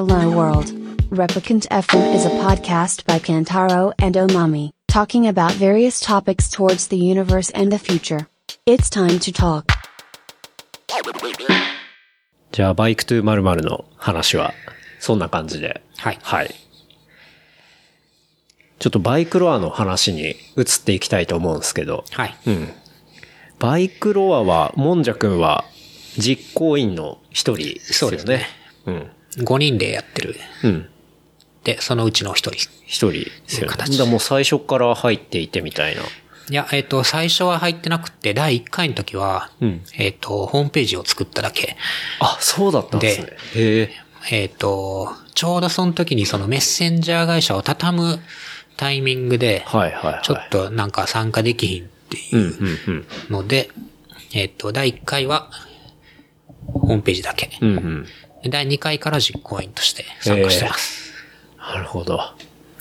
Hello World. Replicant FM is a podcast by Kantaro and Omami, talking about various topics towards the universe and the future. It's time to talk. じゃあ、バイクトゥー〇〇の話は、そんな感じで。はいはい。ちょっとバイクロアの話に移っていきたいと思うんですけど、はい。うん。バイクロアは、もんじゃくんは、実行委員の一人ですよね。そうですね。うん。5人でやってる。うん。で、そのうちの1人。一人ですよね。形もう最初から入っていてみたいな。いや、えっ、と、最初は入ってなくって、第1回の時は、うんえっ、と、ホームページを作っただけ。あ、そうだったんですね。へえ。えっ、と、ちょうどその時にそのメッセンジャー会社を畳むタイミングで、はいはいはい。ちょっとなんか参加できひんってうんいううんので、えっ、と、第1回は、ホームページだけ。うん。うんうん。で第2回から実行委員として参加してます。なるほど。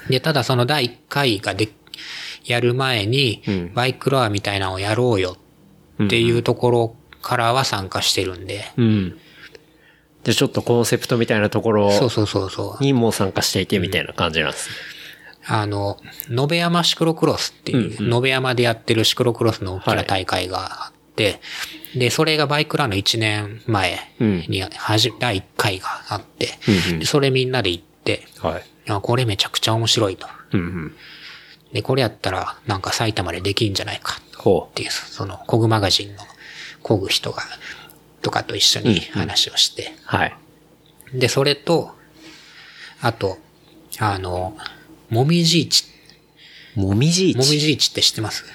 で、ただその第1回がで、やる前にうん、バイクロアみたいなのをやろうよっていうところからは参加してるんで、うん。で、ちょっとコンセプトみたいなところそうそうそうそう。にも参加していてみたいな感じなんですね。あの、延山シクロクロスっていう、延山でやってるシクロクロスの大きな大会があって、で、それがバイクラの1年前に、はじ、第1回があって、うんうんでそれみんなで行って、はい。あこれめちゃくちゃ面白いと。うんうん。で、これやったら、なんか埼玉でできんじゃないかっほていう、その、コグマガジンの、コグ人が、とかと一緒に話をして、う。はい。で、それと、あと、あの、もみじ市。もみじもみ市じ市って知ってます？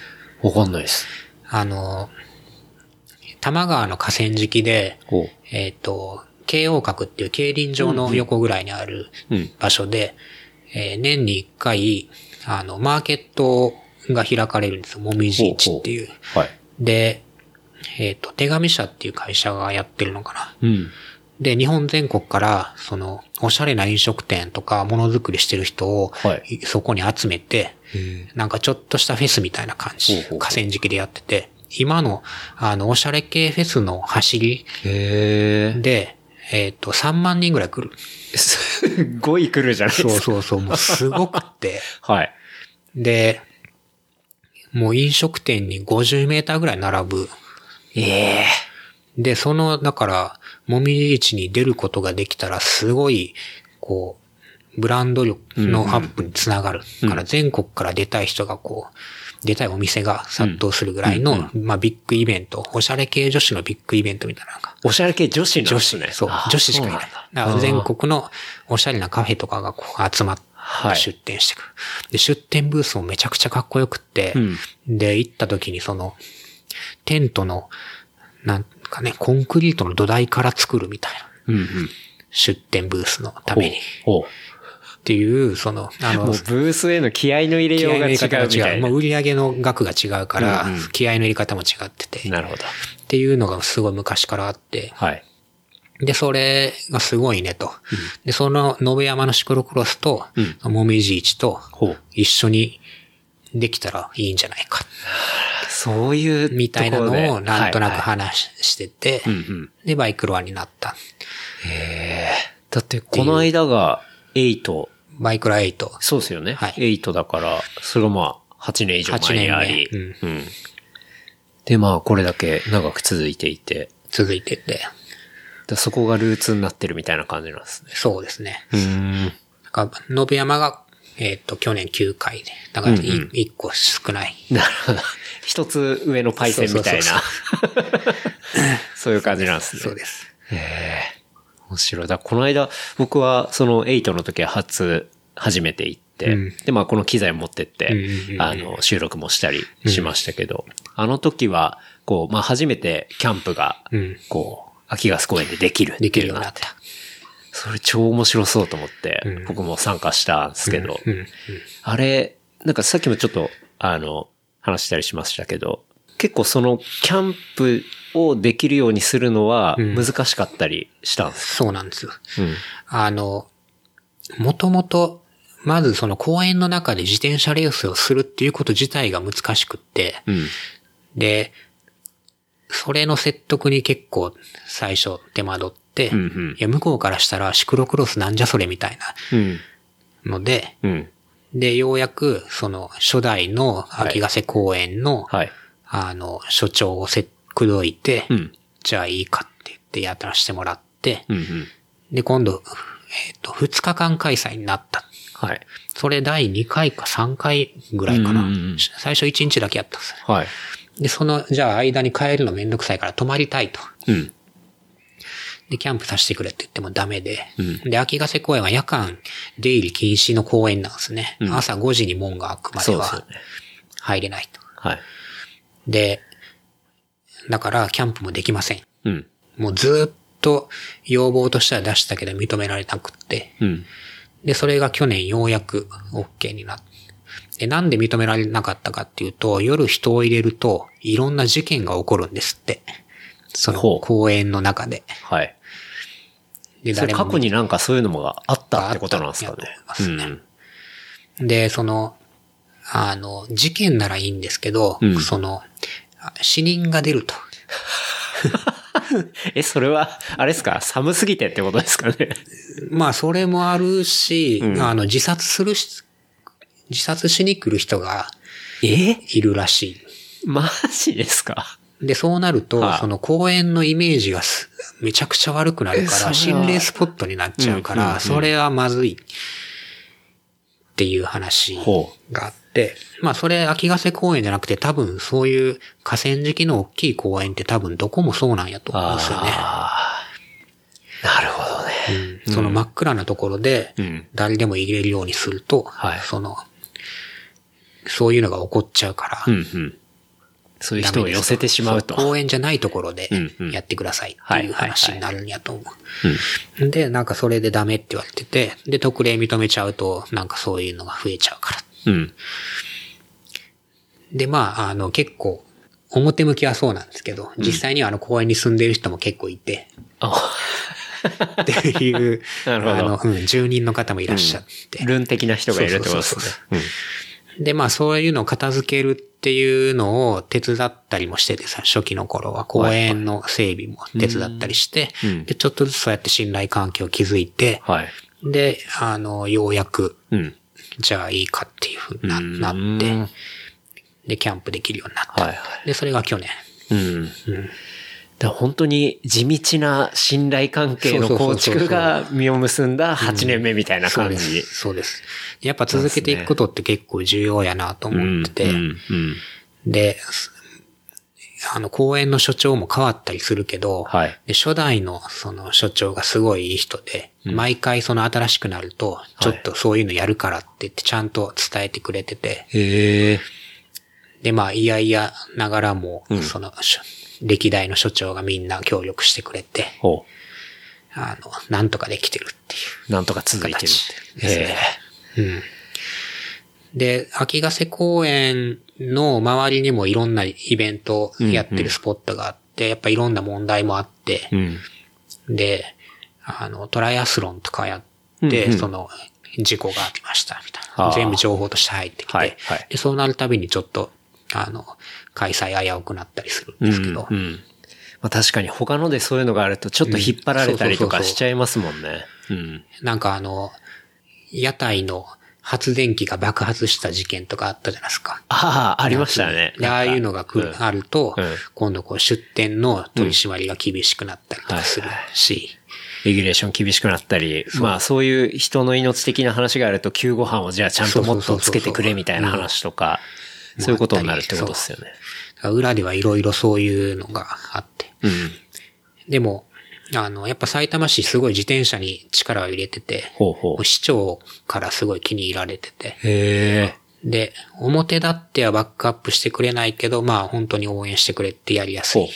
わかんないです。あの、多摩川の河川敷で、ほえっ、と、京王閣っていう競輪場の横ぐらいにあるうん場所で、えー年に一回、あの、マーケットが開かれるんですよ。もみじ市っていう。う。はい。で、えっ、と、手紙社っていう会社がやってるのかな。うん。で、日本全国から、その、おしゃれな飲食店とか、ものづくりしてる人を、はいそこに集めて、なんかちょっとしたフェスみたいな感じほうほうほう、河川敷でやってて、今の、あの、おしゃれ系フェスの走り。で、えっ、と、3万人ぐらい来る。すっごい来るじゃないですか。そうそうそう、もうすごくって。はい。で、もう飲食店に50メーターぐらい並ぶ。ええ。で、その、だから、もみじ市に出ることができたら、すごい、こう、ブランド力のアップにつながる。から全国から出たい人がこう、出たいお店が殺到するぐらいの、まあビッグイベント、おしゃれ系女子のビッグイベントみたいなのが。おしゃれ系女子なん女子ね。そうあ、女子しかいない。だ全国のおしゃれなカフェとかがこう集まってはい出店してくる。で、出店ブースもめちゃくちゃかっこよくって、で、行った時にその、テントの、なんかね、コンクリートの土台から作るみたいな。うんうん。出店ブースのために。っ。ていう、その、あのもう、ブースへの気合の入れようが違入れ方が違う。うみたいな。もう売り上げの額が違うから、うんうん気合の入れ方も違ってて。なるほど。っていうのがすごい昔からあって、はい。で、それがすごいねと。で、その、延山のシクロクロスと、もみじ市と一緒にできたらいいんじゃないか。そういうみたいなのをなんとなくはいはい話してて、んで、バイクロアになった。だって、この間が8、バイクロア8。そうですよね。はい8だから、それがまあ、8年以上前にあり。8年うん。で、まあ、これだけ長く続いていて、続いてて。だそこがルーツになってるみたいな感じなんですね。そうですね。うん。だから、延山が、えっ、と、去年9回で。だから、1個少ない。なるほど。一つ上のパイセンみたいな。そう いう感じなんですね。そうです。面白い。だこの間、僕はその8の時は初、初めて行って、うんで、まあこの機材持ってって、うんうんうんあの、収録もしたりしましたけど、あの時は、こう、まあ初めてキャンプが、うんこう、秋ガス公園でできる。できるようになった。それ超面白そうと思って、うん僕も参加したんですけど、うんうんあれ、なんかさっきもちょっと、あの、話したりしましたけど、結構そのキャンプをできるようにするのはん難しかったりしたんですそうなんですよ。うん。あの、もともと、まずその公園の中で自転車レースをするっていうこと自体が難しくって、うん。で、それの説得に結構最初手間取っって、うんうんいや、向こうからしたらシクロクロスなんじゃそれみたいうん。なので、うん。で、ようやく、その、初代の秋ヶ瀬公園の、はい。あの、所長をせ、くどいて、うん。じゃあいいかって言ってやらしてもらって、うんうん。で、今度、えっ、と、2日間開催になった。はい。それ第2回か3回ぐらいかな。うんうんうん最初1日だけやったんですよ。はい。で、その、じゃあ間に帰るのめんどくさいから泊まりたいと。うん。で、キャンプさせてくれって言ってもダメで。うんで、秋ヶ瀬公園は夜間出入り禁止の公園なんですね。うん朝5時に門が開くまでは。入れないと。はい。で、だからキャンプもできません。うん。もうずーっと要望としては出したけど認められなくって。うん。で、それが去年ようやく OK になって。で、なんで認められなかったかっていうと、夜人を入れると、いろんな事件が起こるんですって。その公園の中で。はい。で、それ過去になんかそういうのもがあったってことなんですかね。と思いますねうん。で、その、あの、事件ならいいんですけど、うんその、あ死人が出ると。え、それは、あれですか？寒すぎてってことですかね？まあ、それもあるし、うん。あの、自殺するし、自殺しに来る人がえ？いるらしマジですか？い。で、そうなると、はい。その公園のイメージがすめちゃくちゃ悪くなるから、心霊スポットになっちゃうから、それはまずいっていう話ほがあって、まあそれ秋ヶ瀬公園じゃなくて多分そういう河川敷の大きい公園って多分どこもそうなんやと思うんですよね。なるほどね。うんその真っ暗なところでうん、誰でも入れるようにすると、はいその、そういうのが起こっちゃうから、うんうん。そういう人を寄せてしまうと。公園じゃないところでうんうんやってくださいっていう話になるんやと思うんう。で、なんかそれでダメって言われてて、で、特例認めちゃうと、なんかそういうのが増えちゃうから。うん。で、まあ、あの、結構、表向きはそうなんですけど、実際にはあの公園に住んでる人も結構いて、あ。っていう、あの、うん、住人の方もいらっしゃって。ルン的な人がいるってことですね。で、まあそういうのを片付けるっていうのを手伝ったりもしててさ、初期の頃は。公園の整備も手伝ったりして、うん。で、ちょっとずつそうやって信頼関係を築いて、はい。で、あの、ようやく、うん。じゃあいいかっていうふうになうんなって、で、キャンプできるようになった。はいはで、それが去年。うん。だから本当に地道な信頼関係の構築が実を結んだ8年目みたいな感じ。そうです。そうです。やっぱ続けていくことって結構重要やなと思ってて、うんうんで、あの、公園の所長も変わったりするけど、はいで初代のその所長がすごいいい人で、毎回その新しくなると、ちょっとそういうのやるからって言ってちゃんと伝えてくれてて、へえ。で、まあ、いやいやながらも、その、歴代の所長がみんな協力してくれて、ほあの、なんとかできてるっていう。う。なんとか続いてる形って。ですねうん。で、秋ヶ瀬公園の周りにもいろんなイベントをやってるスポットがあって、やっぱいろんな問題もあって、うん。で、あの、トライアスロンとかやって、うんうん。その、事故がありました、みたいな。全部情報として入ってきて、はいはい。で、そうなるたびにちょっと、あの、開催危うくなったりするんですけど、うんうん。まあ確かに他のでそういうのがあるとちょっと引っ張られたりとかしちゃいますもんね。うん。なんかあの、屋台の発電機が爆発した事件とかあったじゃないですか。ああ、ありましたね。で、ああいうのが来る、うん。あると、うん。今度こう出店の取り締まりが厳しくなったりとかするし、レギュレーション厳しくなったり、まあそういう人の命的な話があると、救護班をじゃあちゃんともっとつけてくれみたいな話とか、そういうことになるってことですよね。裏ではいろいろそういうのがあって。うん。でも、あの、やっぱ埼玉市すごい自転車に力を入れてて、ほうほう。市長からすごい気に入られてて、へえ。で、表立ってはバックアップしてくれないけど、まあ本当に応援してくれってやりやすい。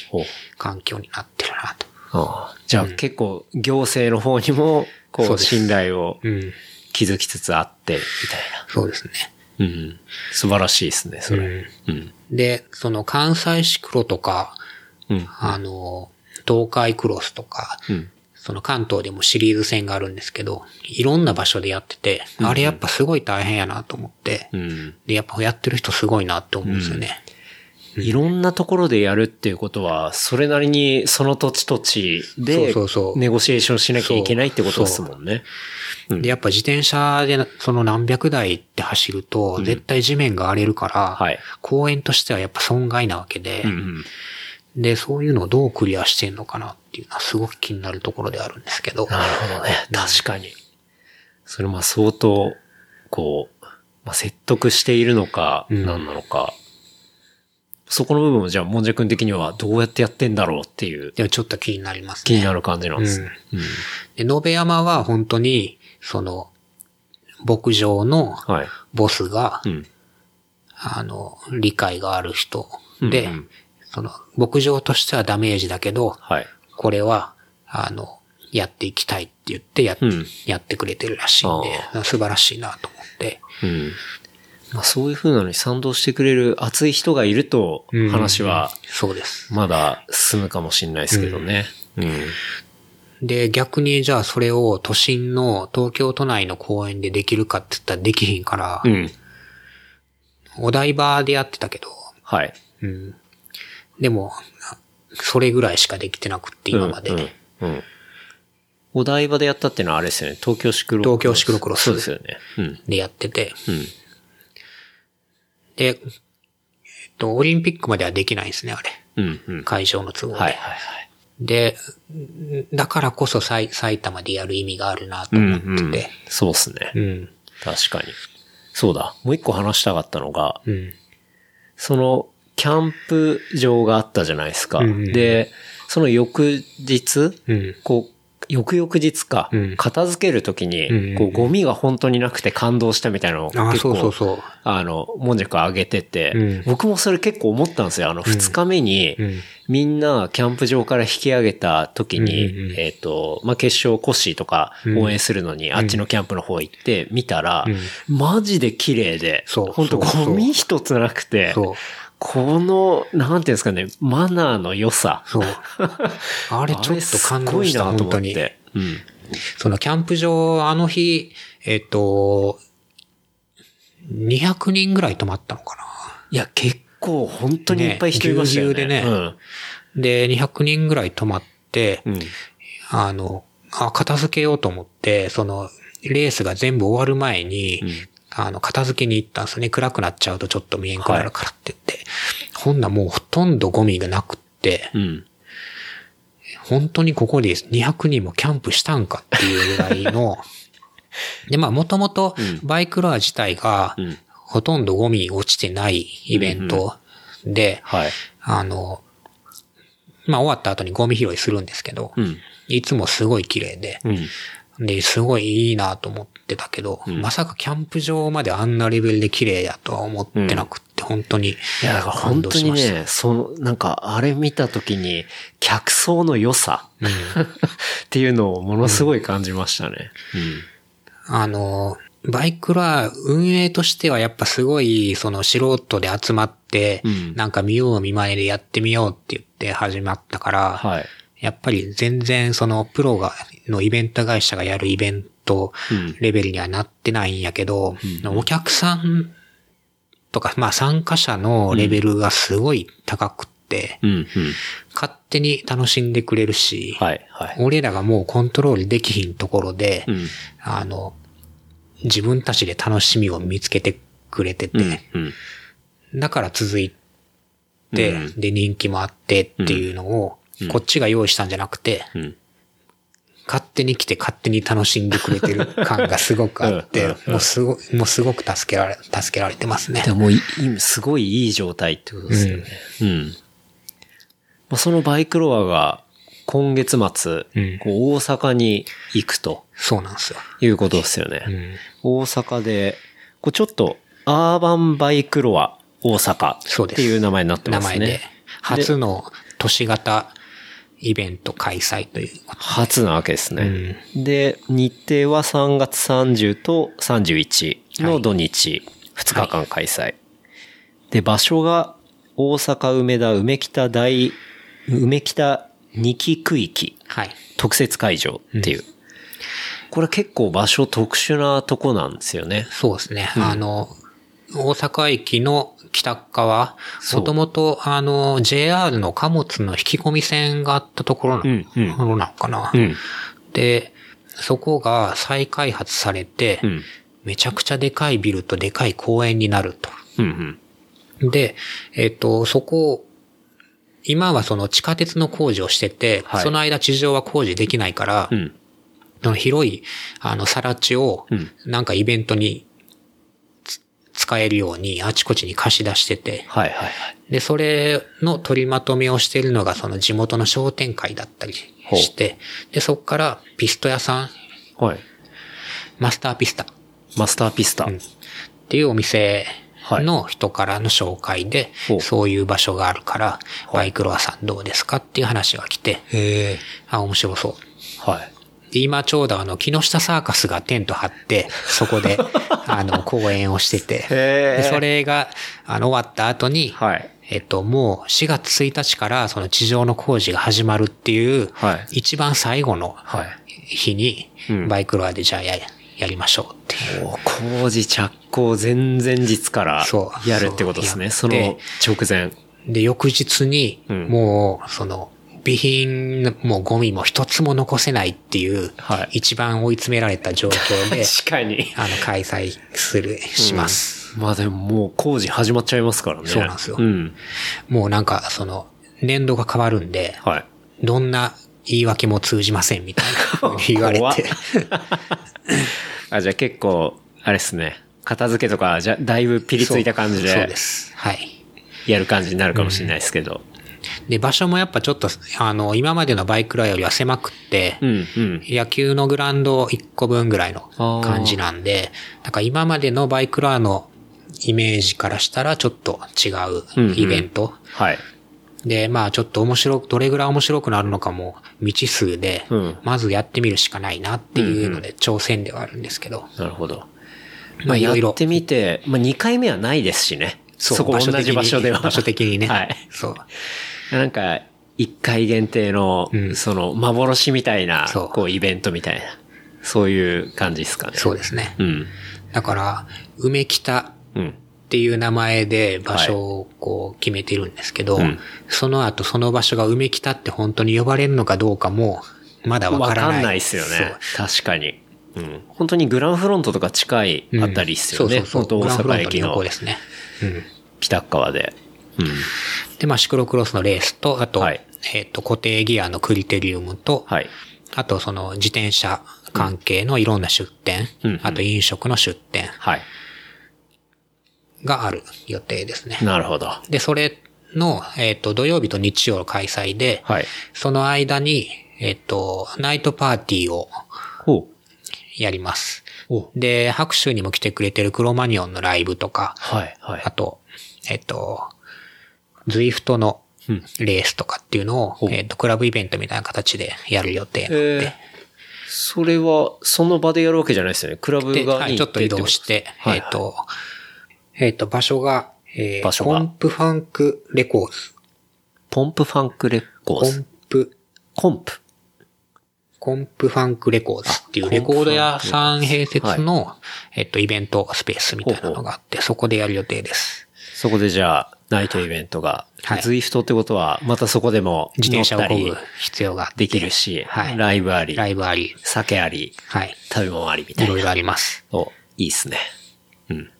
環境になってるなと。ああじゃあ結構行政の方にも、こそう信頼をうん。築きつつあって、みたいそうですね。な。うん。素晴らしいですね、それ。うん。で、その関西市黒とか、うん。あの、東海クロスとか、うん。その関東でもシリーズ戦があるんですけど、いろんな場所でやってて、あれやっぱすごい大変やなと思って、うん。で、やっぱやってる人すごいなって思うんですよね。いろんなところでやるっていうことは、それなりにその土地土地でそうそうそうネゴシエーションしなきゃいけないってことですもんね。うんで、やっぱ自転車でその何百台って走ると、絶対地面が荒れるから、はい公園としてはやっぱ損害なわけで、うんうんで、そういうのをどうクリアしてんのかなっていうのはすごく気になるところであるんですけど。なるほどね。確かに。それまあ相当、こう、まあ、説得しているのか、うん何なのか。そこの部分をじゃあ、もんじゃくん的にはどうやってやってんだろうっていうでもちょっと気になりますね。気になる感じなんですね。うんで、野辺山は本当に、その、牧場のはい。ボスが、うん。あの、理解がある人で、うんうんその、牧場としてはダメージだけど、はい。これは、あの、やっていきたいって言ってや,、うんやってくれてるらしいんで、素晴らしいなと思って。うん。まあ、そういう風なのに賛同してくれる熱い人がいるとうん、話はそうです。まだ進むかもしれないですけどね。うん。で、逆にじゃあそれを都心の東京都内の公園でできるかって言ったらできひんから、うん。お台場でやってたけど、はい。うん。でも、それぐらいしかできてなくって、今まで。うん。うんうんお台場でやったっていうのはあれですよね。東京シクロ東京シクロクロスそうですよね。うん。でやってて、うん。で、えっと、オリンピックまではできないんですね、あれ。うん。うん。会場の都合で。はいはいはい。で、だからこそ埼埼玉でやる意味があるなと思ってて。そうっすね。うん。確かに。そうだ。もう一個話したかったのが、うん。その、キャンプ場があったじゃないですか。うんうんで、その翌日、うん。こう、翌々日か、うん。片付けるときに、こう、ゴミが本当になくて感動したみたいなのをああ、結構、そうそうそう。あの、もんじゃく上げてて、うん。僕もそれ結構思ったんですよ。あの、二日目に、うん。みんなキャンプ場から引き上げた時に、うんうんうん。えっ、と、まあ、決勝コッシーとか応援するのに、あっちのキャンプの方行って見たら、マジで綺麗で、本当ゴミ一つなくて。この、なんていうんですかね、マナーの良さ。そう。あれちょっと 感動した、本当に。て。うん。そのキャンプ場、あの日、えっと、200人ぐらい泊まったのかいや、結構本当にいっぱい人いましたよね。ねぎゅうぎゅうでねうん。な。で、200人ぐらい泊まって、うん。あの、あ、片付けようと思って、その、レースが全部終わる前に、あの、片付けに行ったんですよね。暗くなっちゃうとちょっと見えんくなるからって言って。ほんならもうほとんどゴミがなくって、うん。本当にここで200人もキャンプしたんかっていうぐらいの、で、まあもともとバイクロア自体がうん。ほとんどゴミ落ちてないイベントで、はい。あの、まあ終わった後にゴミ拾いするんですけど、うん。いつもすごい綺麗で、うん。で、すごいいいなと思ってたけど、んまさかキャンプ場まであんなレベルで綺麗やとは思ってなくって、本当にいや、だから感本当に動しました。ね、その、なんか、あれ見たときに、客層の良さ、っていうのをものすごい感じましたね。あの、バイクラ運営としてはやっぱすごい、その素人で集まって、うんなんか見よう見まねでやってみようって言って始まったから、はい。やっぱり全然そのプロが、のイベント会社がやるイベントうんレベルにはなってないんやけど、お客さんとか、まあ参加者のレベルがすごい高くって、うん、うん。勝手に楽しんでくれるし、はい、はい。俺らがもうコントロールできひんところで、うん。あの、自分たちで楽しみを見つけてくれてて、うん。うん。だから続いて、うんで人気もあってっていうのを、こっちが用意したんじゃなくて、うん。勝手に来て勝手に楽しんでくれてる感が すごくあってうんうん、もうすご、もうすごく助けられ、助けられてますねで。もすごいいい状態ってことですよね。うん。まあ、そのバイクロアが今月末、うんこう大阪に行くとそうなんですよ。いうことですよね。うん。大阪で、こうちょっとアーバンバイクロア大阪っていう名前になって名ますね。前で、初の都市型イベント開催ということ。初なわけですね。で、日程は3月30と31の土日、2日間開催。で、場所が大阪梅田梅北大、梅北二期区域はい。特設会場っていう。これ結構場所特殊なとこなんですよね。そうですね。あの、大阪駅の北側、もともと、あの、JR の貨物の引き込み線があったところなうんうんのかな。うん。で、そこが再開発されて、うん。めちゃくちゃでかいビルとでかい公園になると。うん。うん。で、えっ、と、そこ、今はその地下鉄の工事をしてて、はいその間地上は工事できないから、うん。広い、あの、さら地をうん、なんかイベントにつ使えるようにあちこちに貸し出してて、はいはいはい。で、それの取りまとめをしているのがその地元の商店会だったりして、で、そこからピスト屋さん、はい。マスターピスタっマスターピスタ。ていうお店の人からの紹介で、そういう場所があるから、バイクロアさんどうですかっていう話が来て、へえ。あ、面白そう。はい。で今ちょうどあの、木下サーカスがテント張って、そこで、あの、公演をしてて、でそれが、あの、終わった後に、はい。えっと、もう4月1日からその地上の工事が始まるっていう、はい一番最後のはい。日にうん、バイクロアでじゃあや、やりましょうっていう。お工事着工前々日からそうやるってことですね。その直前。で、翌日に、うんもう、その、備品もゴミも一つも残せないっていう、はい一番追い詰められた状況で、確かに。あの、開催する、します。まあでももう工事始まっちゃいますからね。そうなんですようん。もうなんか、その、年度が変わるんで、はい。どんな言い訳も通じませんみたいな言われて。あ、じゃあ結構、あれですね。片付けとか、じゃあだいぶピリついた感じそうそうでです。はい。やる感じになるかもしれないですけど。で、場所もやっぱちょっと、あの、今までのバイクラよりは狭くって、うん、うん。野球のグラウンド1個分ぐらいの感じなんで、なんか今までのバイクラーのイメージからしたらちょっと違うんううんイベント。はい。で、まあちょっと面白く、どれぐらい面白くなるのかも未知数で、うんまずやってみるしかないなっていうので挑戦ではあるんですけど。なるほど。ままあ、あいろいろやってみて、まあ、2回目はないですしね。そこ同じ場所では。場所的にね。はい。そう。なんか、1回限定の、うんその、幻みたいな、こう、イベントみたいな。そういう感じですかね。そうですね。うん。だから、梅北うん。っていう名前で場所をこう決めてるんですけど、うんその後その場所が梅北って本当に呼ばれるのかどうかも、まだわわからない。かんないっすよね。確かに。うん。本当にグランフロントとか近い。あたりっすよね。うんそうそうそう。本当大阪駅のの横ですね。うん。北側で。うん。で、まあ、シクロクロスのレースと、あと、はいえっ、と、固定ギアのクリテリウムと、はい。あと、その、自転車関係のいろんな出店、うんうんあと飲食の出店はい。がある予定ですね。なるほど。で、それの、えっ、と、土曜日と日曜の開催で、はい。その間に、えっ、と、ナイトパーティーを。やりますお。で、白州にも来てくれてるクロマニオンのライブとか、はい。はいあ。と、えっ、と、ズイフトのうんレースとかっていうのを、ほうえっ、と、クラブイベントみたいな形でやる予定なんで、えーそれは、その場でやるわけじゃないですよね。クラブで、がはい、ちょっと移動して、はいえっ、と、えっ、と、場所が、えー、場所がコンプファンクレコーズ。ポンプファンクレコーコズン。プ、コンプ。コンプファンクレコーズっていうレコード屋さん併設の、えっと、イベントスペースみたいなのがあって、そこでやる予定です。そこでじゃあ、ナイトイベントが。はいズイフトってことは、またそこでも自転車を乗ったり漕ぐ必要が。できるし、はいライブあり、ライブあり。酒あり、はい。食べ物ありみたいな。いろいろあります。お、いいっすね。うん。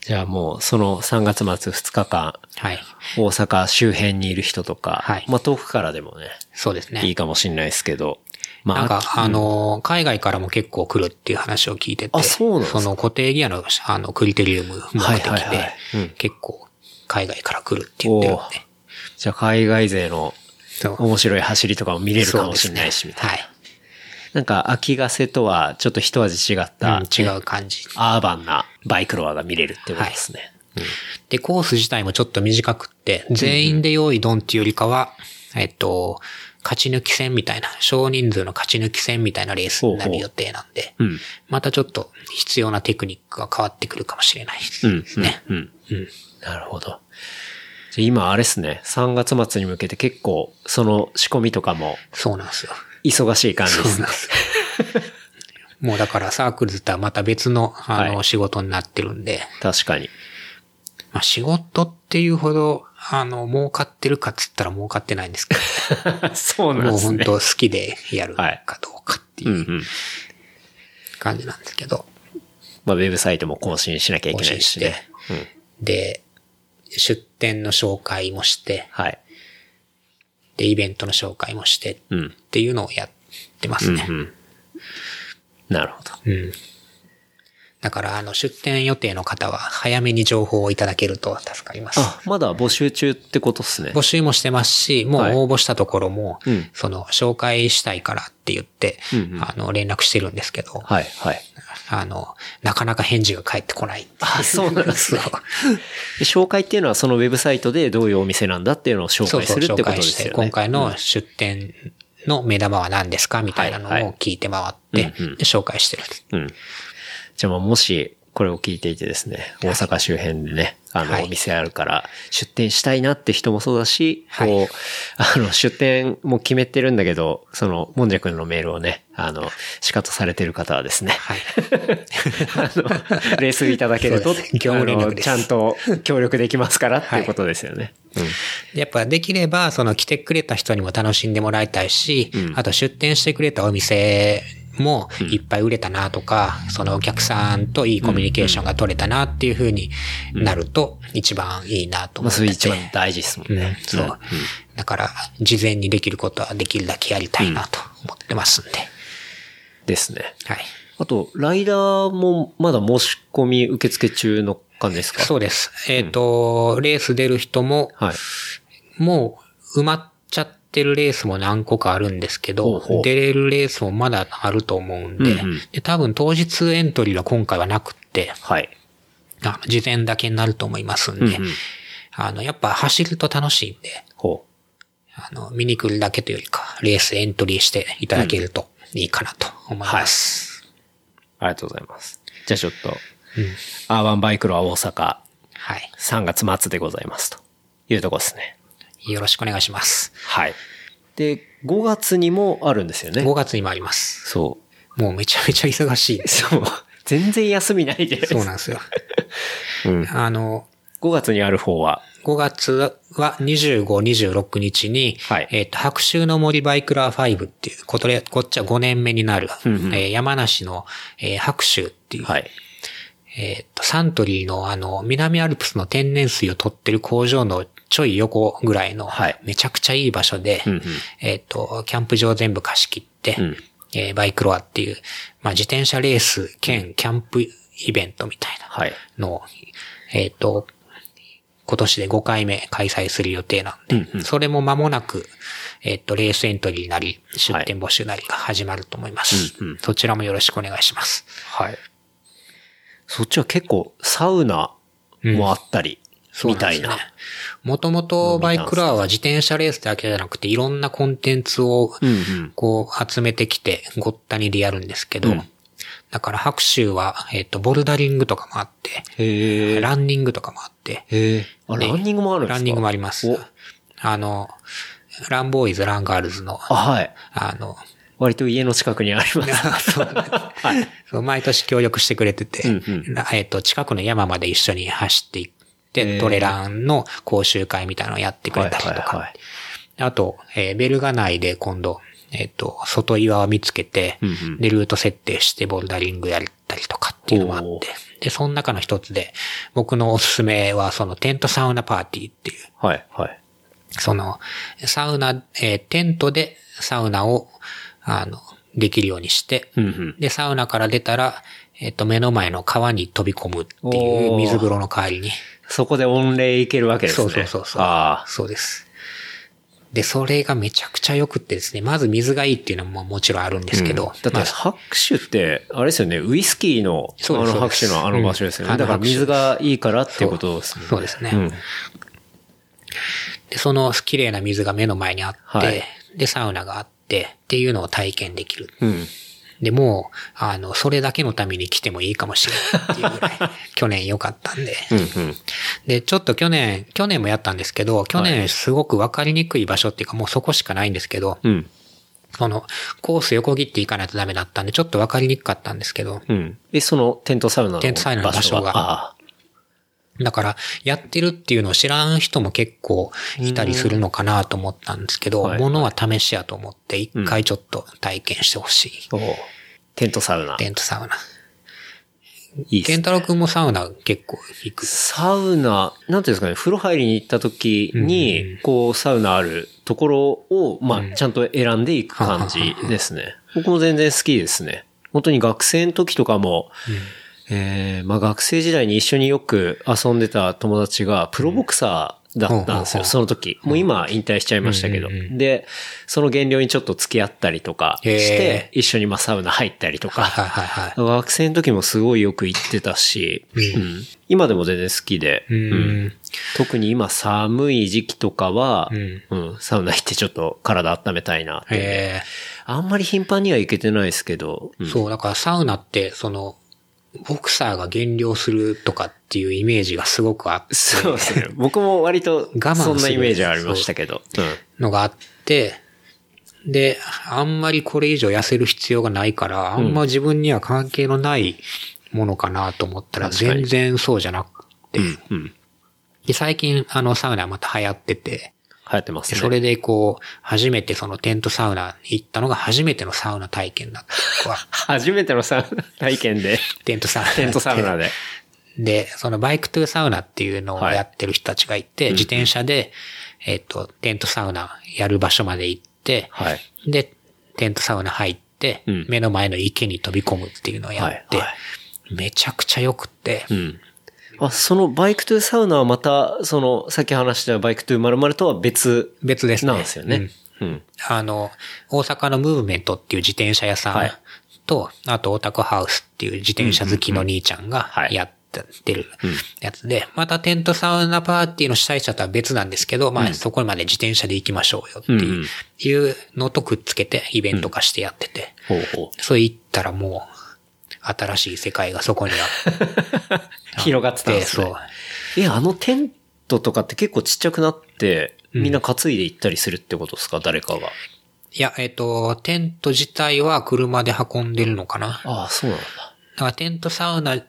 じゃあもう、その3月末2日間、はい。大阪周辺にいる人とか、はいまあ遠くからでもね、そうですね。いいかもしれないですけど、まなんか、秋あの、海外からも結構来るっていう話を聞いてて、あそうなんですかその固定ギアの、あの、クリテリウム目はい的はいはいでうん、結構海外から来るって言ってるんで。じゃあ海外勢の面白い走りとかも見れるかもしれないし、みたいな。はい。なんか秋ヶ瀬とはちょっと一味違った、うん違う感じ。アーバンなバイクロアが見れるってことですね。で、コース自体もちょっと短くって、全員で用意ドンっていうよりかは、えっと、勝ち抜き戦みたいな、少人数の勝ち抜き戦みたいなレースになる予定なんで、うん。またちょっと必要なテクニックが変わってくるかもしれないですうん。ね。うん。うん。なるほど。じゃあ今あれですね、3月末に向けて結構その仕込みとかもそうなんですよ。忙しい感じですねそうなん。ですよ。もうだからサークルズとはまた別の、あの、はい仕事になってるんで、確かに。まあ仕事っていうほど、あの、儲かってるかっつったら儲かってないんですけ そうど、なんですね。もう本当好きでやるかどうかって。いうん感じなんですけど、まあ、ウェブサイトも更新しなきゃいけないしね。うん。で、出店の紹介もして、はい。で、イベントの紹介もしてうん。っていうのをやってますね。うん。なるほど。うん。だから、あの、出店予定の方は早めに情報をいただけると助かります。あ、まだ募集中ってことっすね。募集もしてますし、もうはい応募したところも、うんその、紹介したいからって言って、うんうんあの、連絡してるんですけど、はい、はい。あの、なかなか返事が返ってこない。あそうなんですねそうで紹介っていうのはそのウェブサイトでどういうお店なんだっていうのを紹そうそう、介するってことですよね。今回の出店の目玉は何ですかみたいなのはいはいを聞いて回って、紹介してる。うん。じゃあまあもし、これを聞いていてですね、大阪周辺でね、あの、はい。お店あるから、出店したいなって人もそうだし、はい。こう、あの、出店も決めてるんだけど、その、もんじゃくんのメールをね、あの、仕方されてる方はですね、はい。あの、レースいただけると、業務ちゃんと協力できますからっていうことですよね。やっぱできれば、その来てくれた人にも楽しんでもらいたいし、うん。あと出店してくれたお店もいっぱい売れたなとか、そのお客さんといいコミュニケーションが取れたなっていう風になると一番いいなとうん。まあ、思ってて。それ一番大事ですもんうんね。そう。だから、事前にできることはできるだけやりたいなと思ってますんで。ですね。はい。あと、ライダーもまだ申し込み受付中の感じですか？そうです。えっ、と、レース出る人も、はい。もう埋まっちゃってるレースも何個かあるんですけど、ほうほう出れるレースもまだあると思うんで、うんうんで多分当日エントリーは今回はなくって、はい。あの事前だけになると思いますんで、うんうんあの、やっぱ走ると楽しいんで、ほあの、見に来るだけというよりか、レースエントリーしていただけるといいかなと思います。う。ありがとうございます。じゃあちょっと、うん。アーバンバイクロア大阪はい。3月末でございますというところですね。よろしくお願いします。はい。で、5月にもあるんですよね。5月にもあります。そもうめちゃめちゃ忙しいでう。す。そう。全然休みないで。そうなんですよ。うん。あの、5月にある方は、5月は25、26日に、はいえっ、と、白州の森バイクラー5っていう、ことで、こっちは5年目になる、うんうんえー山梨の、えー白州っていう、はい。えっ、と、サントリーのあの、南アルプスの天然水を取ってる工場のちょい横ぐらいの、はいめちゃくちゃいい場所で、うんうんえっ、と、キャンプ場全部貸し切って、うんえーバイクロアっていう、まあ、自転車レース兼キャンプイベントみたいなはい。のを、えっ、と、今年で5回目開催する予定なんで、うんうんそれも間もなく、えっ、と、レースエントリーなり、出店募集なりが始まると思います。うんうんそちらもよろしくお願いします。はい。そっちは結構サウナもあったり、みたいな。もともとバイクラーは自転車レースだけじゃなくて、いろんなコンテンツを。こう集めてきて、ごったにでやるんですけど、うんだから白州は、えっ、と、ボルダリングとかもあって。ランニングとかもあって。あ、でランニングもあるんですか？ランニングもありますお。あの、ランボーイズ、ランガールズの、あ、はい。あの、割と家の近くにあります。そう 毎年協力してくれてて、うんうらえっ、と、近くの山まで一緒に走っていって、へー。トレランの講習会みたいなのをやってくれたりとか、はいはいはい。あと、えーベルガ内で今度、えっ、と、外岩を見つけて、うんうん。で、ルート設定してボルダリングやったりとかっていうのもあって、で、その中の一つで、僕のおすすめはそのテントサウナパーティーっていう、はい、はい。その、サウナ、えーテントでサウナを、あの、できるようにして、うんうん。で、サウナから出たら、えっ、と、目の前の川に飛び込むっていう水風呂の代わりに。そこで御礼いけるわけですね。そうそうそうそう。ああ。そうです。で、それがめちゃくちゃ良くってですね、まず水がいいっていうのももちろんあるんですけど、うんだって、まあ拍手って、あれですよね、ウイスキーの、あの拍手のあの場所ですよね。うんだから水がいいからっていうことですね。そうですねうん。で、その綺麗な水が目の前にあって、はいで、サウナがあって、っていうのを体験できる。うん。で、もう、あの、それだけのために来てもいいかもしれないっていうぐらい、去年良かったんで。うんうん。で、ちょっと去年、去年もやったんですけど、去年すごくわかりにくい場所っていうかもうそこしかないんですけど、うん。その、コース横切っていかないとダメだったんで、ちょっとわかりにくかったんですけど、うん。え、そのテントサウナのテントサウナの場所があだから、やってるっていうのを知らん人も結構いたりするのかなと思ったんですけど、はいものは試しやと思って、一回ちょっと体験してほしい。うテントサウナ。テントサウナ。いいっすねケンタロウくんもサウナ結構行く？サウナ、なんていうんですかね、風呂入りに行った時に、こう、サウナあるところを、まあ、ちゃんと選んでいく感じですね。僕も全然好きですね。本当に学生の時とかも、えーまあ学生時代に一緒によく遊んでた友達がプロボクサーだったんですよ、うん。その時。もう今引退しちゃいましたけど。で、その減量にちょっと付き合ったりとかして、一緒にまあサウナ入ったりとか、はいはいはい。学生の時もすごいよく行ってたし、うん。今でも全然好きで、うん。うん。特に今寒い時期とかは、ん。うんサウナ行ってちょっと体温めたいなって、えあんまり頻繁には行けてないですけど、そう、だからサウナって、その、ボクサーが減量するとかっていうイメージがすごくあって、そうですね。僕も割と慢するそんなイメージありましたけど。うんのがあって、で、あんまりこれ以上痩せる必要がないから、あんま自分には関係のないものかなと思ったら、全然そうじゃなくて、うん。で最近、あの、サウナまた流行ってて、流行ってますね。でそれでこう、初めてそのテントサウナに行ったのが初めてのサウナ体験だった。初めてのサウナ体験で、テントサウナ。テントサウナで。で、そのバイクトゥーサウナっていうのをはいやってる人たちがいて、自転車で、えっ、と、テントサウナやる場所まで行って、はい。で、テントサウナ入って、うん目の前の池に飛び込むっていうのをやって、はいはいめちゃくちゃ良くって、うん。あ、そのバイクトゥーサウナはまた、その、さっき話したバイクトゥー〇〇とは別別ですね。なんですよね。うん。あの、大阪のムーブメントっていう自転車屋さんはい。と、あとオタクハウスっていう自転車好きの兄ちゃんがはい。やってるやつで、またテントサウナパーティーの主催者とは別なんですけど、まあそこまで自転車で行きましょうよっていうのとくっつけてイベント化してやってて、そう言ったらもう、新しい世界がそこにはう。広がってたんですね。そう。え、あのテントとかって結構ちっちゃくなって、みんな担いで行ったりするってことですか、誰かが。いや、えっ、と、テント自体は車で運んでるのかな。ああ、そうなんだ。だからテントサウナ